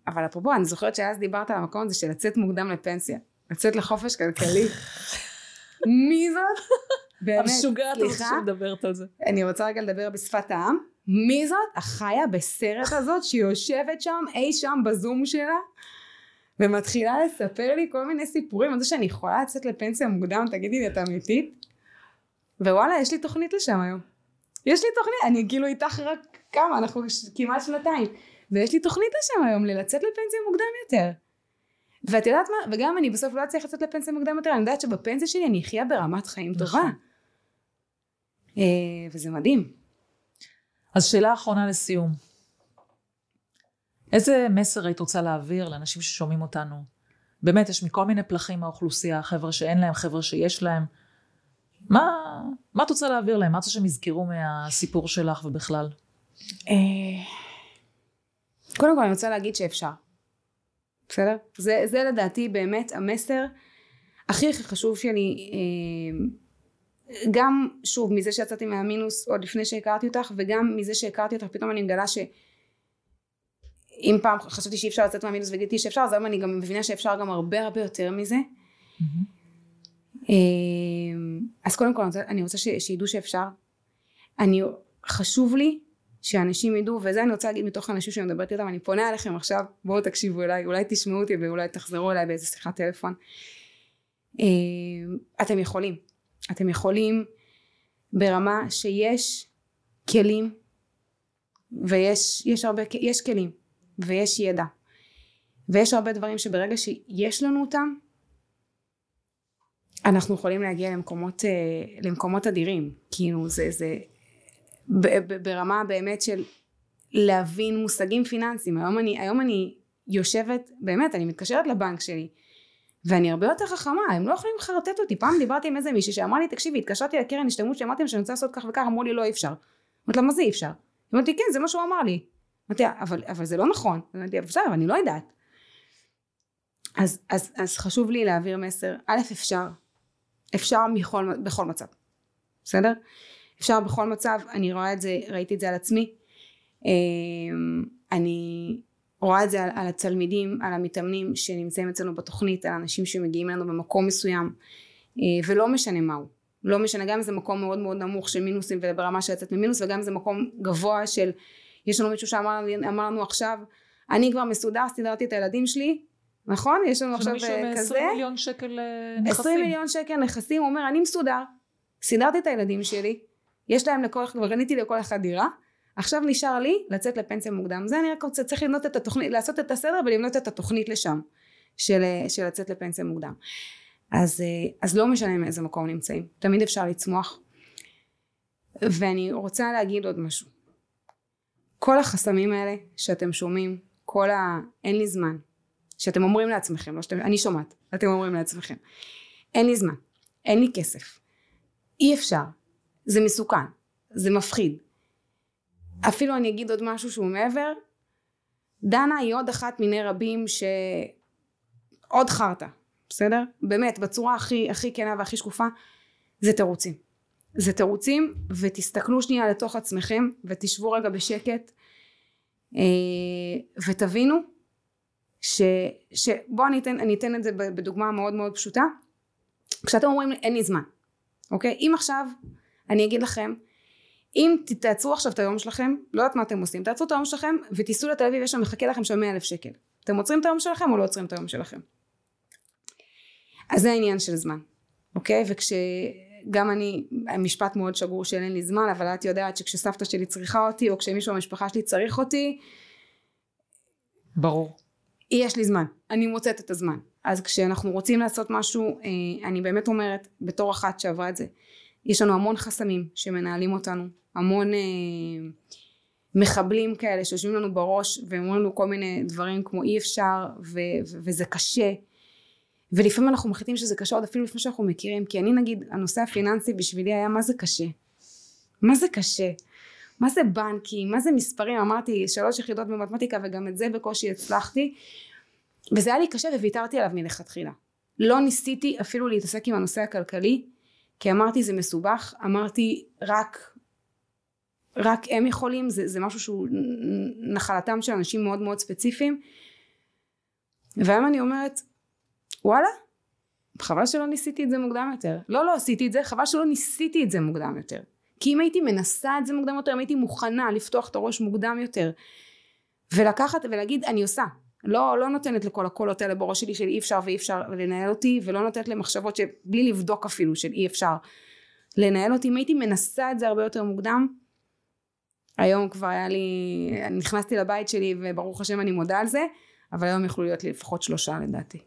[SPEAKER 1] אבל אפרופו, אני זוכרת שאז דיברת על המקום הזה של לצאת מוקדם לפנסיה. לצאת לחופש כלכלי. מי זאת?
[SPEAKER 2] באמת, המשוגעת הזאת שמדברת על זה.
[SPEAKER 1] אני רוצה רגע לדבר בשפת העם. מי זאת? החיה בסרט הזאת שיושבת שם אי שם בזום שלה ומתחילה לספר לי כל מיני סיפורים על זה שאני יכולה לצאת לפנסיה מוקדם, תגידי לי, את אמיתית? ווואלה, יש לי תוכנית לשם היום. יש לי תוכנית, אני כאילו איתך רק כמה, אנחנו כמעט שנתיים. ויש לי תוכנית לשם היום, ללצאת לפנסיה מוקדם יותר. ואת יודעת מה? וגם אני בסוף לא אצליח לצאת לפנסיה מוקדם יותר, אני יודעת שבפנסיה שלי אני אחיה ברמת חיים
[SPEAKER 2] נכון.
[SPEAKER 1] טובה. אה, וזה מדהים.
[SPEAKER 2] אז שאלה אחרונה לסיום. איזה מסר היית רוצה להעביר לאנשים ששומעים אותנו? באמת, יש מכל מיני פלחים מהאוכלוסייה, חבר'ה שאין להם, חבר'ה שיש להם. מה, מה את רוצה להעביר להם? מה את רוצה שהם יזכרו מהסיפור שלך ובכלל?
[SPEAKER 1] אה, קודם כל אני רוצה להגיד שאפשר. בסדר? זה, זה לדעתי באמת המסר הכי הכי חשוב שלי, אה, גם שוב מזה שיצאתי מהמינוס עוד לפני שהכרתי אותך וגם מזה שהכרתי אותך פתאום אני מגלה שאם פעם חשבתי שאי אפשר לצאת מהמינוס וגיליתי שאפשר אז היום אני גם מבינה שאפשר גם הרבה הרבה יותר מזה. אה, אז קודם כל אני רוצה, ש, שידעו שאפשר. אני חשוב לי שאנשים ידעו וזה אני רוצה להגיד מתוך האנשים שאני מדברת איתם אני פונה אליכם עכשיו בואו תקשיבו אליי אולי תשמעו אותי ואולי תחזרו אליי באיזה שיחת טלפון. אה, אתם יכולים אתם יכולים ברמה שיש כלים ויש יש הרבה יש כלים ויש ידע ויש הרבה דברים שברגע שיש לנו אותם אנחנו יכולים להגיע למקומות, אה, למקומות אדירים. כאילו זה, זה ברמה באמת של להבין מושגים פיננסיים. היום אני, היום אני יושבת באמת אני מתקשרת לבנק שלי ואני הרבה יותר חכמה הם לא יכולים לחרטט אותי. פעם דיברתי עם איזה מישהי שאמרה לי תקשיבי התקשרתי לקרן השתלמות שאמרתי להם שאני רוצה לעשות כך וכך אמרו לי לא אי אפשר אמרתי לה מה זה אי אפשר אמרתי כן זה מה שהוא אמר לי אמרתי אבל, אבל זה לא נכון אמרתי בסדר אני לא יודעת אז, אז, אז חשוב לי להעביר מסר. א' אפשר. אפשר מכל, בכל מצב. בסדר? אפשר בכל מצב. אני רואה את זה ראיתי את זה על עצמי. אמ, אני רואה את זה על, על התלמידים על המתאמנים שנמצאים אצלנו בתוכנית על אנשים שמגיעים אלינו במקום מסוים אה, ולא משנה מהו לא משנה גם אם זה מקום מאוד מאוד נמוך של מינוסים וברמה של לצאת ממינוס וגם אם זה מקום גבוה של יש לנו מישהו שאמר לנו עכשיו אני כבר מסודר סידרתי את הילדים שלי נכון? יש לנו עכשיו
[SPEAKER 2] מישהו
[SPEAKER 1] אה, כזה?
[SPEAKER 2] 20 מיליון שקל אה, נכסים.
[SPEAKER 1] 20 מיליון שקל נכסים הוא אומר אני מסודר סידרתי את הילדים שלי יש להם לכל כבר קניתי לכל אחד דירה עכשיו נשאר לי לצאת לפנסיה מוקדם. זה אני רק רוצה צריך לבנות את התוכנית לעשות את הסדר ולבנות את התוכנית לשם של, של לצאת לפנסיה מוקדם. אז, אה, אז לא משנה מאיזה מקום נמצאים תמיד אפשר לצמוח. ואני רוצה להגיד עוד משהו. כל החסמים האלה שאתם שומעים כל ה... אין לי זמן שאתם אומרים לעצמכם לא שאתם... אני שומעת אתם אומרים לעצמכם אין לי זמן אין לי כסף אי אפשר זה מסוכן זה מפחיד אפילו אני אגיד עוד משהו שהוא מעבר. דנה היא עוד אחת מיני רבים ש... עוד חרטא בסדר? באמת בצורה הכי הכי כנה והכי שקופה זה תירוצים. זה תירוצים ותסתכלו שנייה לתוך עצמכם ותשבו רגע בשקט אה, ותבינו ש... ש... בואו אני אני אתן את זה בדוגמה מאוד מאוד פשוטה. כשאתם אומרים לי אין לי זמן אוקיי? אם עכשיו אני אגיד לכם אם תעצרו עכשיו את היום שלכם לא יודעת מה אתם עושים תעצרו את היום שלכם ותיסעו לתל אביב יש שם מחכה לכם שם 100 אלף שקל. אתם עוצרים את היום שלכם או לא עוצרים את היום שלכם? אז זה העניין של זמן אוקיי? וכשגם אני משפט מאוד שגור של אין לי זמן אבל את יודעת שכשסבתא שלי צריכה אותי או כשמישהו במשפחה שלי צריך אותי
[SPEAKER 2] ברור.
[SPEAKER 1] יש לי זמן. אני מוצאת את הזמן. אז כשאנחנו רוצים לעשות משהו אה, אני באמת אומרת בתור אחת שעברה את זה יש לנו המון חסמים שמנהלים אותנו המון אה, מחבלים כאלה שיושבים לנו בראש ואומרים לנו כל מיני דברים כמו אי אפשר ו- ו- וזה קשה. ולפעמים אנחנו מחליטים שזה קשה עוד אפילו לפני שאנחנו מכירים כי אני נגיד הנושא הפיננסי בשבילי היה מה זה קשה. מה זה קשה? מה זה בנקים? מה זה מספרים? אמרתי שלוש יחידות במתמטיקה וגם את זה בקושי הצלחתי. וזה היה לי קשה וויתרתי עליו מלכתחילה. לא ניסיתי אפילו להתעסק עם הנושא הכלכלי כי אמרתי זה מסובך. אמרתי רק רק הם יכולים זה, זה משהו שהוא נחלתם של אנשים מאוד מאוד ספציפיים. והיום אני אומרת וואלה חבל שלא ניסיתי את זה מוקדם יותר. לא לא עשיתי את זה חבל שלא ניסיתי את זה מוקדם יותר. כי אם הייתי מנסה את זה מוקדם יותר אם הייתי מוכנה לפתוח את הראש מוקדם יותר ולקחת ולהגיד אני עושה לא, לא נותנת לכל הקולות האלה בראש שלי של אי אפשר ואי אפשר לנהל אותי ולא נותנת למחשבות שבלי לבדוק אפילו של אי אפשר לנהל אותי אם הייתי מנסה את זה הרבה יותר מוקדם היום כבר היה לי נכנסתי לבית שלי וברוך השם אני מודה על זה אבל היום יכלו להיות לי לפחות שלושה לדעתי.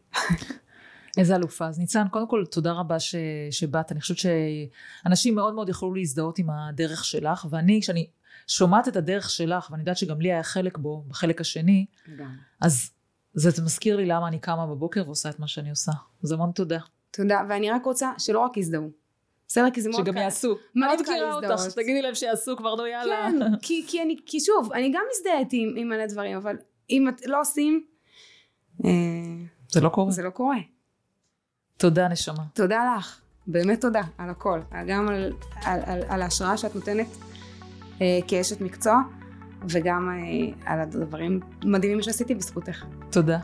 [SPEAKER 2] איזה אלופה. אז ניצן, קודם כל תודה רבה ש, שבאת. אני חושבת שאנשים מאוד מאוד יכולו להזדהות עם הדרך שלך, ואני, כשאני שומעת את הדרך שלך, ואני יודעת שגם לי היה חלק בו, בחלק השני,
[SPEAKER 1] גם.
[SPEAKER 2] אז זה מזכיר לי למה אני קמה בבוקר ועושה את מה שאני עושה. אז המון תודה.
[SPEAKER 1] תודה, ואני רק רוצה שלא רק יזדהו. בסדר? כי זה מאוד קל.
[SPEAKER 2] שגם יעשו.
[SPEAKER 1] מאוד
[SPEAKER 2] אני
[SPEAKER 1] קל
[SPEAKER 2] מכירה אותך,
[SPEAKER 1] להזדהות.
[SPEAKER 2] תגידי להם שיעשו כבר, נו יאללה.
[SPEAKER 1] כן, כי, כי, אני, כי שוב, אני גם מזדהת עם, עם מלא דברים, אבל אם את לא עושים, אה,
[SPEAKER 2] זה לא קורה.
[SPEAKER 1] זה לא קורה.
[SPEAKER 2] תודה נשמה.
[SPEAKER 1] תודה לך, באמת תודה על הכל, גם על, על, על, על ההשראה שאת נותנת כאשת מקצוע, וגם אה, על הדברים מדהימים שעשיתי בזכותך.
[SPEAKER 2] תודה.